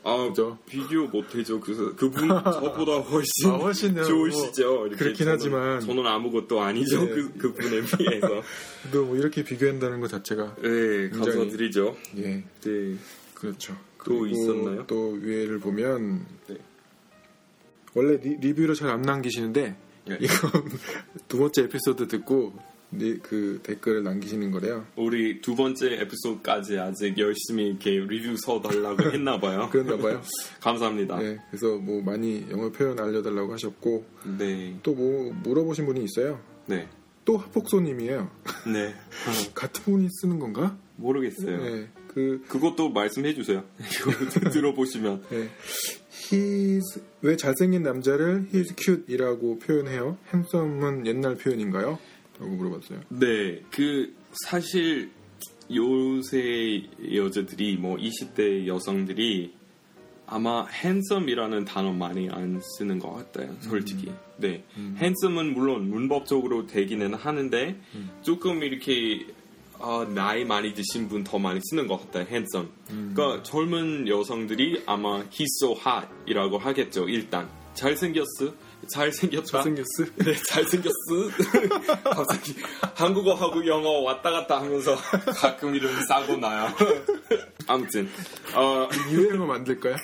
아, 그죠? 비교 못해죠. 그래서 그분 저보다 훨씬, 아, 훨씬 좋으시죠. 이렇게 그렇긴 저는- 하지만. 저는 아무것도 아니죠. 네. 그 그분에 비해서. 또 뭐 이렇게 비교한다는 것 자체가 네, 굉장히- 감사드리죠. 예 네, 그렇죠. 또 있었나요? 또 위에를 보면 네. 원래 리, 뷰를 잘 안 남기시는데 네. 이거 두 번째 에피소드 듣고 리- 그 댓글을 남기시는 거래요. 우리 두 번째 에피소드까지 아직 열심히 이렇게 리뷰 써달라고 했나 봐요. 그랬나 봐요. 감사합니다. 네, 그래서 뭐 많이 영어 표현 알려달라고 하셨고 네, 또 뭐 물어보신 분이 있어요. 네, 또 합폭소님이에요. 네. 같은 분이 쓰는 건가? 모르겠어요. 네, 그 그것도 말씀해 주세요. 들어보시면. 네. He's 왜 잘생긴 남자를 he's cute이라고 표현해요? 핸섬은 옛날 표현인가요? 라고 물어봤어요. 네, 그 사실 요새 여자들이 뭐 20대 여성들이 아마 핸섬이라는 단어 많이 안 쓰는 것 같아요. 솔직히. 네, 핸섬은 물론 문법적으로 되기는 하는데 조금 이렇게 어, 나이 많이 드신 분 더 많이 쓰는 것 같아요. 핸섬. 그러니까 젊은 여성들이 아마 he's so hot이라고 하겠죠. 일단 잘생겼어, 잘생겼다. 잘생겼어? 네, 잘생겼어. 갑자기 한국어하고 영어 왔다 갔다 하면서 가끔 이런 사고 나요. 아무튼 어, 유행어 만들까요?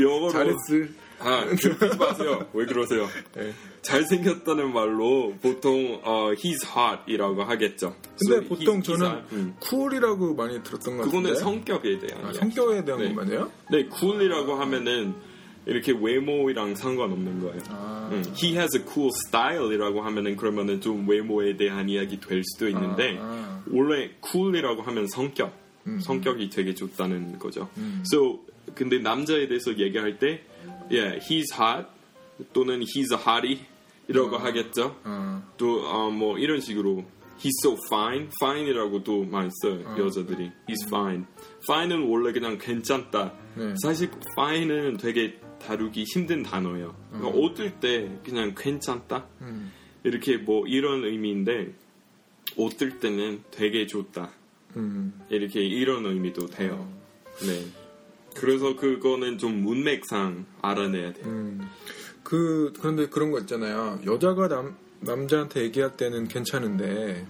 영어로 잘했어. 아, 그러지 마세요. 왜 그러세요? 네. 잘생겼다는 말로 보통 어, he's hot이라고 하겠죠. 근데 So, 보통 저는. 음. 쿨이라고 많이 들었던 것 같은데. 그거는 성격에 대한 아. 성격에 대한 네. 것만이에요? 네, cool이라고 하면은 이렇게 외모랑 상관없는 거예요. 아, 음, he has a cool style이라고 하면은 그러면은 좀 외모에 대한 이야기 될 수도 있는데 아, 원래 cool이라고 하면 성격, 음, 성격이 되게 좋다는 거죠. 음. So 근데 남자에 대해서 얘기할 때, yeah, he's hot 또는 he's a hottie 이라고 아. 하겠죠. 아, 또뭐 이런 식으로 he's so fine, fine이라고도 많이 써요 아. 여자들이. he's fine. fine은 원래 그냥 괜찮다. 네. 사실 fine은 되게 다루기 힘든 단어예요. 그러니까 어떨 때 그냥 괜찮다 음, 이렇게 뭐 이런 의미인데 어떨 때는 되게 좋다 음, 이렇게 이런 의미도 돼요. 네. 그래서 그거는 좀 문맥상 알아내야 돼요. 음. 그 그런데 그런 거 있잖아요. 여자가 남 남자한테 얘기할 때는 괜찮은데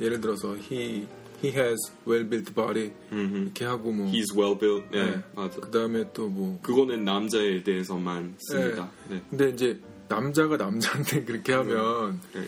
예를 들어서 he he has well built body 음흠. 이렇게 하고 뭐 He's well built. 네, 네. 맞아. 그 다음에 또 뭐 그거는 남자에 대해서만 씁니다. 네. 근데 이제 남자가 남자한테 그렇게 하면 네.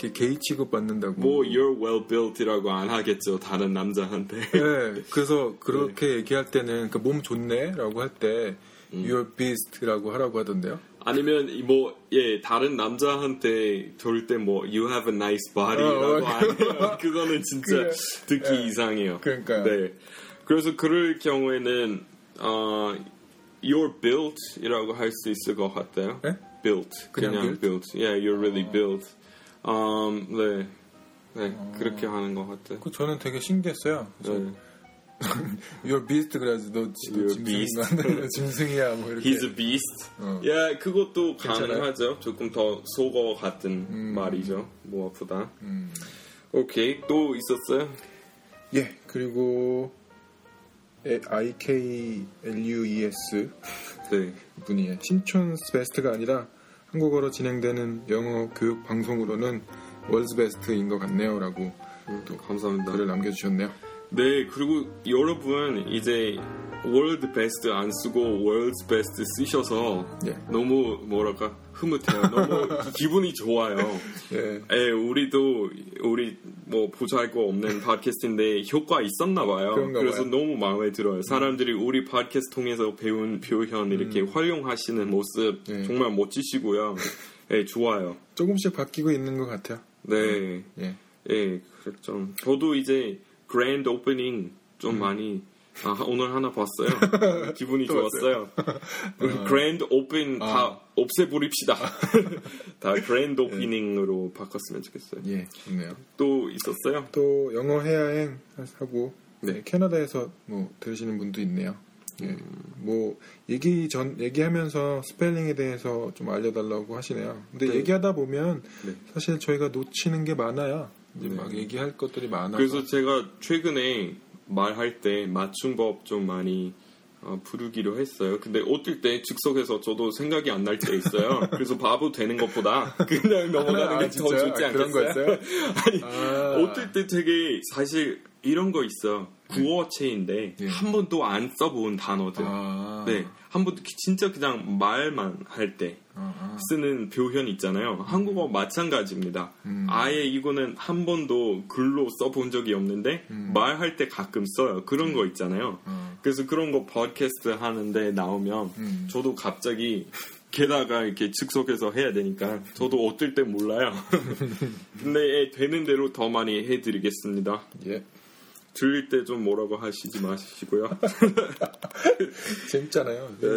이렇게 게이 취급 받는다고. 뭐 you're well built이라고 안 하겠죠. 다른 남자한테. 네, 그래서 그렇게 얘기할 때는 그몸 좋네라고 할때 음. you're beast라고 하라고 하던데요. 아니면 뭐예 다른 남자한테 들을 때뭐 you have a nice body라고 어, 안 해요. 그거는 진짜 그래. 듣기 예. 이상해요. 그러니까요. 네. 그래서 그럴 경우에는 어, you're built이라고 할 수 있을 것 같아요. 네? built 그냥 그냥, built. Yeah, you're really built. Um, 네. 네, 그렇게 하는 것 같아요. 그 저는 되게 신기했어요. 네. you're beast 그래서 너 beast. 짐승 짐승이야 뭐 이렇게. He's a beast. 어. 야, 그것도 괜찮아요? 가능하죠. 조금 더 속어 같은 음. 말이죠. 무엇보다. 음. 오케이, 또 있었어요? 예 그리고 I K L U E S 네. 분이 신촌 베스트가 아니라 한국어로 진행되는 영어 교육 방송으로는 world best인 것 같네요라고 음, 또 감사합니다. 글을 남겨주셨네요. 네, 그리고 여러분 이제 world best 안 쓰고 world's best 쓰셔서 예. 너무 뭐랄까 흐뭇해요. 너무 기분이 좋아요. 예. 에 우리도 우리 뭐 보잘 거 없는 팟캐스트인데 효과 있었나 봐요. 그래서 봐요. 너무 마음에 들어요. 사람들이 우리 팟캐스트 통해서 배운 표현 이렇게 활용하시는 모습 음. 네. 정말 멋지시고요. 예, 좋아요. 조금씩 바뀌고 있는 것 같아요. 네. 예. 예, 그렇죠. 저도 이제 그랜드 오프닝 좀 음. 많이 아, 오늘 하나 봤어요. 기분이 또 좋았어요. grand open 다 아. 없애버립시다. 다 grand opening으로 바꿨으면 좋겠어요. 예, 좋네요. 또 있었어요? 또 영어 해야행 하고 네. 네, 캐나다에서 뭐 들으시는 분도 있네요. 예. 뭐 얘기 전 얘기하면서 스펠링에 대해서 좀 알려달라고 하시네요. 근데 네. 얘기하다 보면 네. 사실 저희가 놓치는 게 많아요. 이제 네. 막 얘기할 것들이 많아서 그래서 제가 최근에 말할 때 맞춤법 좀 많이 어, 부르기로 했어요. 근데 어떨 때 즉석에서 저도 생각이 안 날 때 있어요. 그래서 바보 되는 것보다 그냥 넘어가는 아, 게더 진짜요? 좋지 아, 않겠어요? 그런 거였어요? 아니, 아. 어떨 때 되게 사실 이런 거 있어. 구어체인데 예. 한 번도 안 써본 단어들. 아, 네, 한 번도 진짜 그냥 말만 할때 아, 아. 쓰는 표현 있잖아요. 한국어 마찬가지입니다. 음. 아예 이거는 한 번도 글로 써본 적이 없는데 음. 말할 때 가끔 써요. 그런 거 있잖아요. 어. 그래서 그런 거 팟캐스트 하는데 나오면 음. 저도 갑자기 게다가 이렇게 즉석에서 해야 되니까 저도 어떨 때 몰라요. 근데 되는 대로 더 많이 해드리겠습니다. 예. 들릴 때 좀 뭐라고 하시지 마시고요. 재밌잖아요. 네.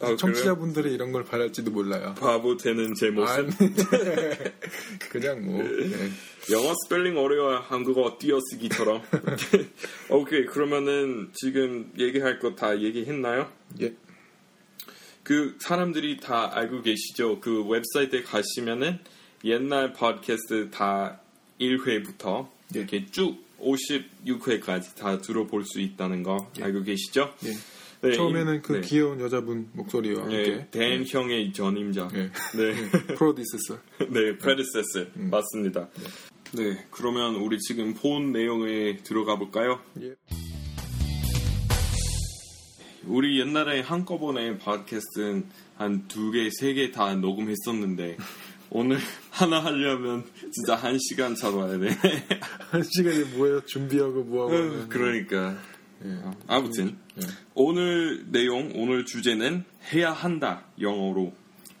아, 청취자분들이 이런 걸 바랄지도 몰라요. 바보 되는 제 모습. 아니, 그냥 뭐 네. 영어 스펠링 어려워 한국어 띄어쓰기처럼. 오케이 그러면은 지금 얘기할 거 다 얘기했나요? 예. 그 사람들이 다 알고 계시죠? 그 웹사이트에 가시면은 옛날 팟캐스트 다 1회부터 예. 이렇게 쭉 56회까지 다 들어볼 수 있다는 거 알고 계시죠? 예. 네, 처음에는 이- 그 네. 귀여운 여자분 목소리와 네, 함께 댄 형의 전임자. 예. 네. 프로디스스 네, predecessor 음. 맞습니다. 네, 그러면 우리 지금 본 내용에 들어가 볼까요? 예. 우리 옛날에 한꺼번에 팟캐스트는 한두 개, 세 개 다 녹음했었는데 오늘 하나 하려면 진짜 한 시간 잡아야 돼. 한 시간에 뭐예요? 준비하고 뭐하고 하면 그러니까 예. 아무튼 예. 오늘 내용, 오늘 주제는 해야 한다 영어로.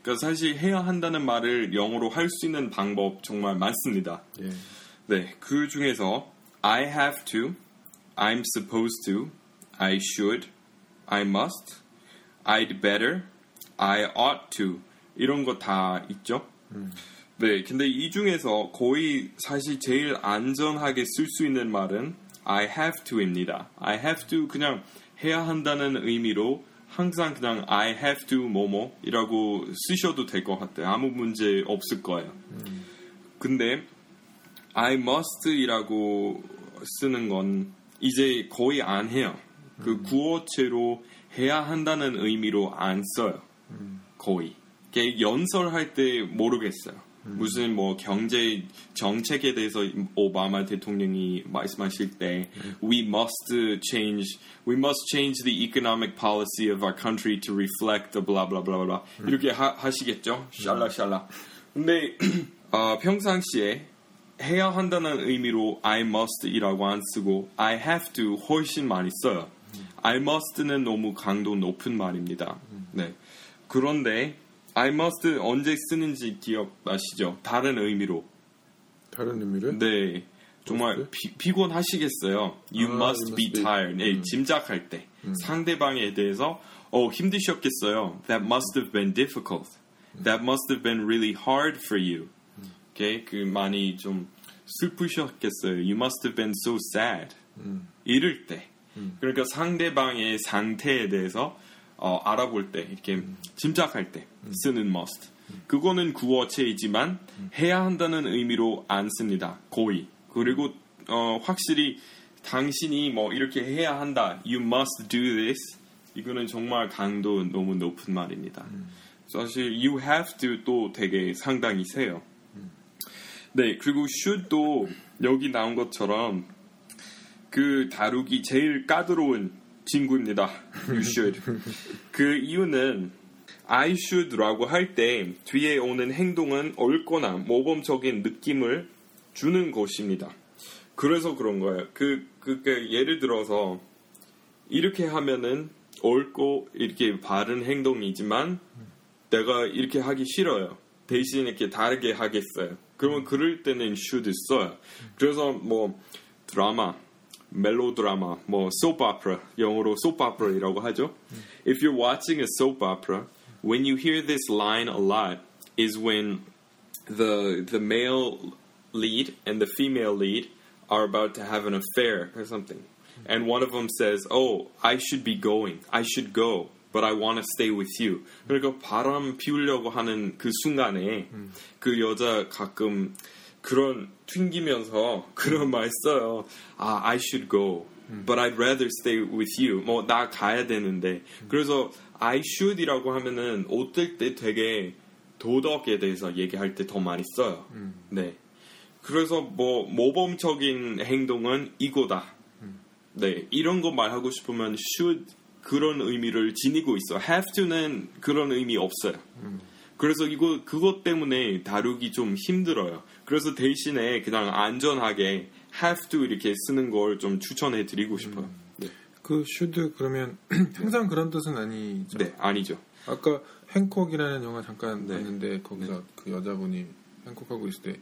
그러니까 사실 해야 한다는 말을 영어로 할 수 있는 방법 정말 많습니다. 예. 네, 그 중에서 I have to, I'm supposed to, I should, I must, I'd better, I ought to 이런 거 다 있죠. 네, 근데 이 중에서 거의 사실 제일 안전하게 쓸 수 있는 말은 I have to입니다. I have to 그냥 해야 한다는 의미로 항상 그냥 I have to 뭐뭐이라고 쓰셔도 될 것 같아요. 아무 문제 없을 거예요. 근데 I must이라고 쓰는 건 이제 거의 안 해요. 그 구어체로 해야 한다는 의미로 안 써요. 거의. 연설할 때 모르겠어요. 무슨 뭐 경제 정책에 대해서 오바마 대통령이 말씀하실 때 we must change we must change the economic policy of our country to reflect the blah blah blah blah 이렇게 하, 하시겠죠? 샬라 샬라. 근데 어, 평상시에 해야 한다는 의미로 I must이라고 안 쓰고 I have to 훨씬 많이 써요. I must는 너무 강도 높은 말입니다. 네. 그런데 I must 언제 쓰는지 기억나시죠? 다른 의미로. 다른 의미를 네. 정말? 피, 피곤하시겠어요. You 아, must you be must be. tired. 네, 짐작할 때 상대방에 대해서 어 힘드셨겠어요. That must have been difficult. That must have been really hard for you. 오케이 그 많이 좀 슬프셨겠어요. You must have been so sad. 이럴 때. 그러니까 상대방의 상태에 대해서 어, 알아볼 때 이렇게 짐작할 때 쓰는 must. 그거는 구어체이지만 해야 한다는 의미로 안 씁니다. 거의. 그리고 어, 확실히 당신이 뭐 이렇게 해야 한다. You must do this. 이거는 정말 강도 너무 높은 말입니다. 사실 you have to 또 되게 상당히 세요. 네, 그리고 should도 여기 나온 것처럼 그 다루기 제일 까다로운 친구입니다. You should. 그 이유는 I should라고 할 때 뒤에 오는 행동은 옳거나 모범적인 느낌을 주는 것입니다. 그래서 그런 거예요. 그, 그, 그 예를 들어서 이렇게 하면은 옳고 이렇게 바른 행동이지만 내가 이렇게 하기 싫어요. 대신 이렇게 다르게 하겠어요. 그러면 그럴 때는 should 써요. 그래서 뭐 드라마, 멜로드라마, 뭐 soap opera, 영어로 soap opera이라고 하죠. If you're watching a soap opera, when you hear this line a lot is when the the male lead and the female lead are about to have an affair or something. and one of them says, "Oh, I should be going. I should go." But I want to stay with you. 그러니까 바람 피우려고 하는 그 순간에 그 여자 가끔 그런 튕기면서 그런 말 써요. 아, I should go. But I'd rather stay with you. 뭐 나 가야 되는데. 그래서 I should이라고 하면은 어떨 때 되게 도덕에 대해서 얘기할 때 더 많이 써요. 네. 그래서 뭐 모범적인 행동은 이거다. 네, 이런 거 말하고 싶으면 should 그런 의미를 지니고 있어. have to는 그런 의미 없어요. 그래서 이거 그것 때문에 다루기 좀 힘들어요. 그래서 대신에 그냥 안전하게 have to 이렇게 쓰는 걸 좀 추천해 드리고 싶어요. 네. 그 should 그러면 항상 그런 뜻은 아니죠. 네, 아니죠. 아까 행콕이라는 영화 잠깐 네. 봤는데 거기서 그 여자분이 행콕하고 있을 때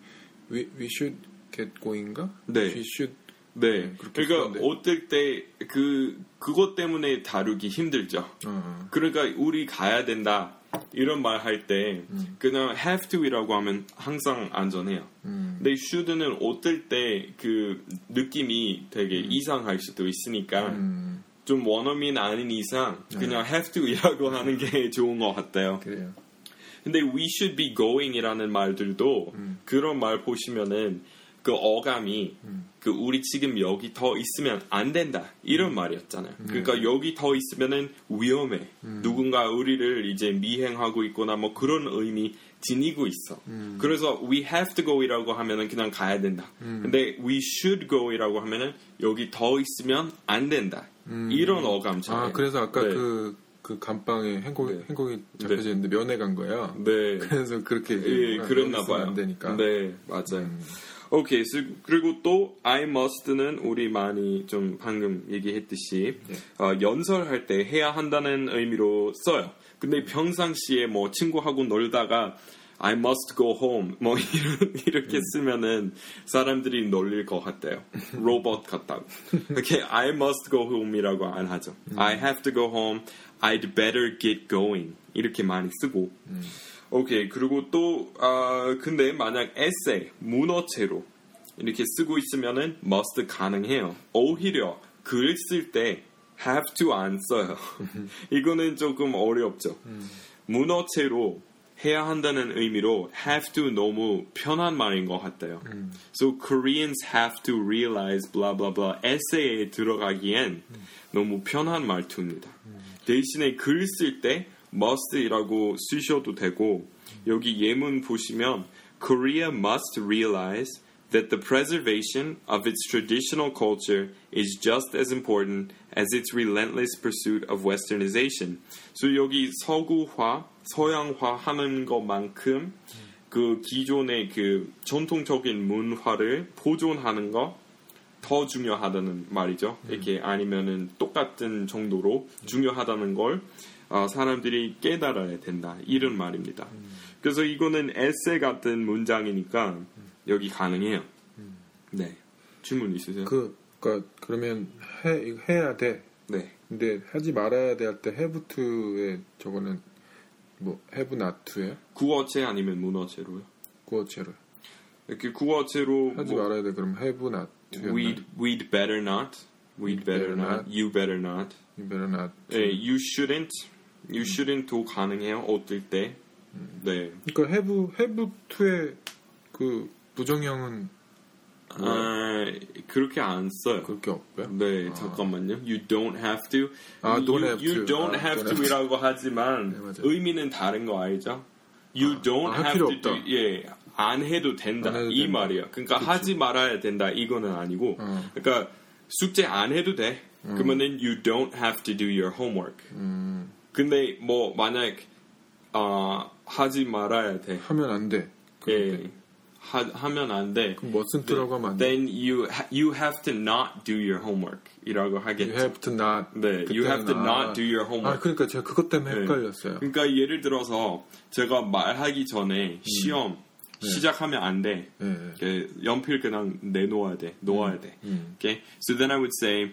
we, we should get going가? 네. we should 네. 그렇게 그러니까. 어떨 때 그 그것 때문에 다루기 힘들죠. 어, 어. 그러니까 우리 가야 된다 이런 말 할 때 그냥 have to이라고 하면 항상 안전해요. 음. 근데 should는 어떨 때 그 느낌이 되게 이상할 수도 있으니까 음, 좀 원어민 아닌 이상 그냥 have to이라고 하는 게 좋은 것 같아요. 그래요. 근데 we should be going이라는 말들도 그런 말 보시면은 그 어감이 그 우리 지금 여기 더 있으면 안 된다 이런 말이었잖아요. 그러니까 여기 더 있으면은 위험해. 누군가 우리를 이제 미행하고 있거나 뭐 그런 의미 지니고 있어. 그래서 we have to go이라고 하면은 그냥 가야 된다. 근데 we should go이라고 하면은 여기 더 있으면 안 된다. 이런 어감잖아요. 아 그래서 아까 네. 그, 그 감방에 행콕, 네. 행콕이 잡혀져 있는데 면회 간 거예요. 네. 그래서 그렇게 예. 그랬나 봐요. 안 되니까. 네, 맞아요. 오케이. 스- 그리고 또 I must는 우리 많이 좀 방금 얘기했듯이 네. 어, 연설할 때 해야 한다는 의미로 써요. 근데 평상시에 뭐 친구하고 놀다가 I must go home 뭐 이런, 이렇게 쓰면은 사람들이 놀릴 것 같아요. 로봇 같다고. 이렇게 I must go home이라고 안 하죠. I have to go home. I'd better get going 이렇게 많이 쓰고. 오케이 그리고 또 아, 근데 만약 에세이 문어체로 이렇게 쓰고 있으면은 must 가능해요. 오히려 글 쓸 때 have to 안 써요. 이거는 조금 어렵죠. 문어체로 해야 한다는 의미로 have to 너무 편한 말인 것 같아요. So Koreans have to realize blah blah blah 에세이에 들어가기엔 너무 편한 말투입니다. 대신에 글 쓸 때 must이라고 쓰셔도 되고 여기 예문 보시면 Korea must realize that the preservation of its traditional culture is just as important as its relentless pursuit of westernization. So 여기 서구화, 서양화 하는 것만큼 그 기존의 그 전통적인 문화를 보존하는 거 더 중요하다는 말이죠. 이렇게 아니면은 똑같은 정도로 중요하다는 걸 어, 사람들이 깨달아야 된다. 이런 말입니다. 그래서 이거는 에세 같은 문장이니까 여기 가능해요. 네. 질문 있으세요? 그, 그니까, 그러면 해, 해야 돼. 네. 근데 하지 말아야 돼 할때 have to에 저거는 뭐 have not to예요? 국어체 아니면 문어체로요? 구어체로. 이렇게 국어체로 하지 뭐 말아야 돼 그럼 have not to였나? we'd we'd better not, we'd better not, you better not, You better not. 예, you shouldn't, you shouldn't도 가능해요. 어떨 때? 네. 그러니까 have have to의 그 부정형은 아, 그렇게 안 써요. 그렇게 없고요. 네, 잠깐만요. You don't have to. 아, you, don't have you to. don't 아, have don't have to이라고 하지만 네, 맞아요. 의미는 다른 거 알죠? You don't 아, 할 have 필요 to. 없다. do- 예, 안 해도 된다. 안 해도 이 된다. 말이야. 그러니까 하지 말아야 된다. 이거는 아니고. 어. 그러니까 숙제 안 해도 돼. 그러면은 you don't have to do your homework. 음, 근데 뭐 만약 아 하지 말아야 돼. 하면 안 돼. 예. 하, 하면 안 돼. 그럼 하면 안 돼. Then you ha- you have to not do your homework. 이라고 하겠죠. You have to not. 네, you have to not 아, do your 아, homework. 그러니까 제가 그것 때문에 네. 헷갈렸어요. 그러니까 예를 들어서 제가 말하기 전에 시험 시작하면 안 돼. 예, 예. 이렇게 연필 그냥 내놓아야 돼. 놓아야 돼. 음. Okay? So then I would say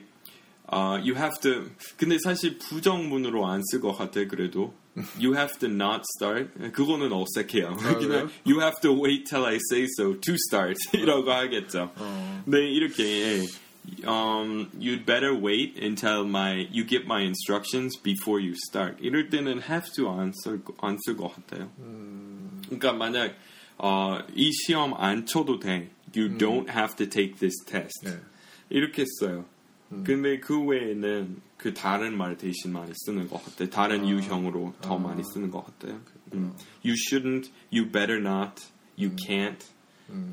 uh, you have to 근데 사실 부정문으로 안 쓸 것 같아 그래도 you have to not start 그거는 어색해요. 아, 그래요? 그냥 you have to wait till I say so to start 이라고 하겠죠. 어. 네 이렇게 um, you'd better wait until my you get my instructions before you start. 이럴 때는 have to 안쓸안쓸 것 같아요. 그러니까 만약 어, 이 시험 안 쳐도 돼. You don't have to take this test. 네. 이렇게 써요. 근데 그 외에는 그 다른 말 대신 많이 쓰는 것 같아요. 다른 유형으로 더 많이 쓰는 것 같아요. 음. You shouldn't, you better not, you can't,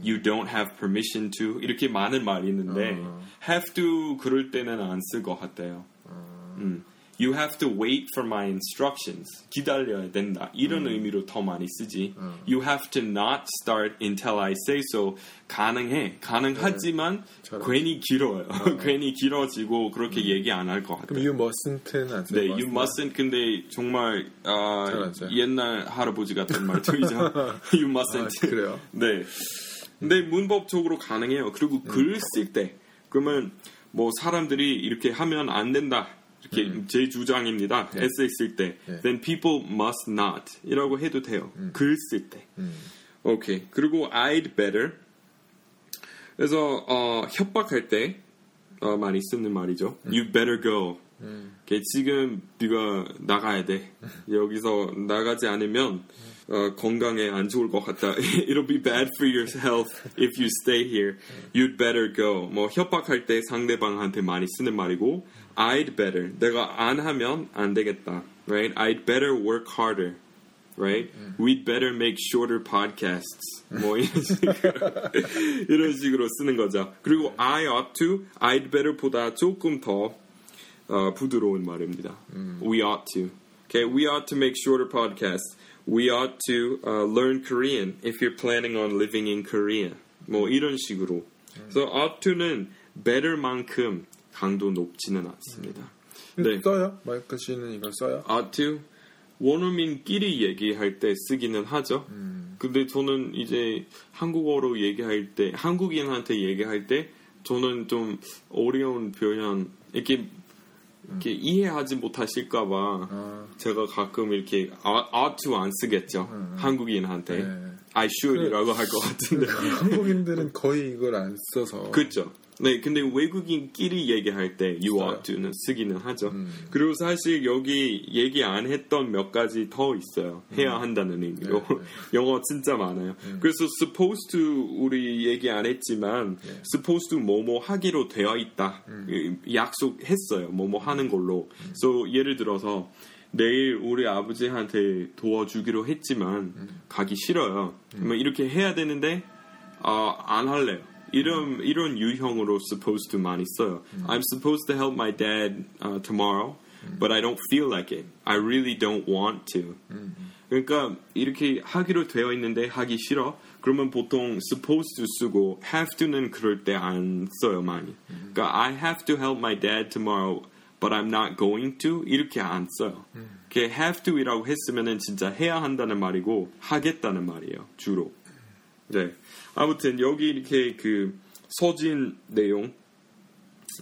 you don't have permission to 이렇게 많은 말이 있는데 have to 그럴 때는 안 쓸 것 같아요. 음. You have to wait for my instructions. 기다려야 된다. 이런 의미로 더 많이 쓰지. You have to not start until I say so. 가능해. 가능하지만 잘하지. 괜히 길어요. 괜히 길어지고 그렇게 얘기 안 할것 그럼 같아요. you mustn't는 안쓸 네, 것 you mustn't. 근데 정말 아, 잘하죠. 옛날 할아버지 같은 말투이죠. you mustn't. 아, 그래요? 네. 근데 문법적으로 가능해요. 그리고 글 쓸 때 그러면 뭐 사람들이 이렇게 하면 안 된다. 이렇게 제 주장입니다. 에세이 쓸 때, 네. then people must not 이라고 해도 돼요. 글쓸 때. 오케이. 그리고 I'd better. 그래서 어, 협박할 때 어, 많이 쓰는 말이죠. You better go. 이렇게 지금 네가 나가야 돼. 여기서 나가지 않으면 어, 건강에 안 좋을 것 같다. It'll be bad for your health if you stay here. You'd better go. 뭐 협박할 때 상대방한테 많이 쓰는 말이고 I'd better. 내가 안 하면 안 되겠다. Right? I'd better work harder. Right? We'd better make shorter podcasts. 뭐 이런 식으로 이런 식으로 쓰는 거죠. 그리고 I ought to, I'd better보다 조금 더 어, 부드러운 말입니다. We ought to. Okay, we ought to make shorter podcasts. We ought to uh, learn Korean if you're planning on living in Korea. 뭐 이런 식으로. 그래서 ought to는 better만큼 강도 높지는 않습니다. 네. 써요? 마이크 씨는 이걸 써요? to 원어민끼리 얘기할 때 쓰기는 하죠. 근데 저는 이제 한국어로 얘기할 때 한국인한테 얘기할 때 저는 좀 어려운 표현 이렇게 이렇게 이해하지 못하실까봐 아, 제가 가끔 이렇게 ought to 안 쓰겠죠. 한국인한테 네. I should이라고 할 것 같은데. 한국인들은 거의 이걸 안 써서 그렇죠. 네, 근데 외국인끼리 얘기할 때 you ought to는 쓰기는 하죠. 음. 그리고 사실 여기 얘기 안 했던 몇 가지 더 있어요. 해야 한다는 의미로. 네, 영어 진짜 많아요. 그래서 supposed to 우리 얘기 안 했지만 네. supposed to 뭐뭐 하기로 되어 있다. 음. 이- 약속했어요. 뭐뭐 하는 걸로. 그래서 예를 들어서 내일 우리 아버지한테 도와주기로 했지만 음. 가기 싫어요. 그러면 이렇게 해야 되는데 아, 안 할래요. 이런 이런 유형으로 supposed to 많이 써요. I'm supposed to help my dad uh, tomorrow, but I don't feel like it. I really don't want to. 그러니까 이렇게 하기로 되어 있는데 하기 싫어. 그러면 보통 supposed to 쓰고 have to는 그럴 때 안 써요 많이. 그러니까 I have to help my dad tomorrow, but I'm not going to 이렇게 안 써요. 그 have to이라고 했으면은 진짜 해야 한다는 말이고 하겠다는 말이에요 주로. 네. 아무튼 여기 이렇게 그 서진 내용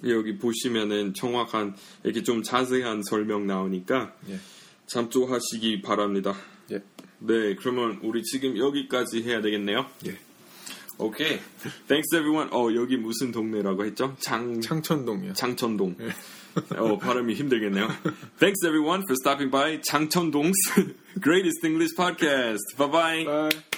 여기 보시면은 정확한 이렇게 좀 자세한 설명 나오니까 예. 참조하시기 바랍니다. 예. 네, 그러면 우리 지금 여기까지 해야 되겠네요. 예. 오케이. Thanks everyone. 어, 여기 무슨 동네라고 했죠? 장 창천동이요. 장천동. 어, 발음이 힘들겠네요. Thanks everyone for stopping by 장천동's Greatest English Podcast. Bye bye. 바이.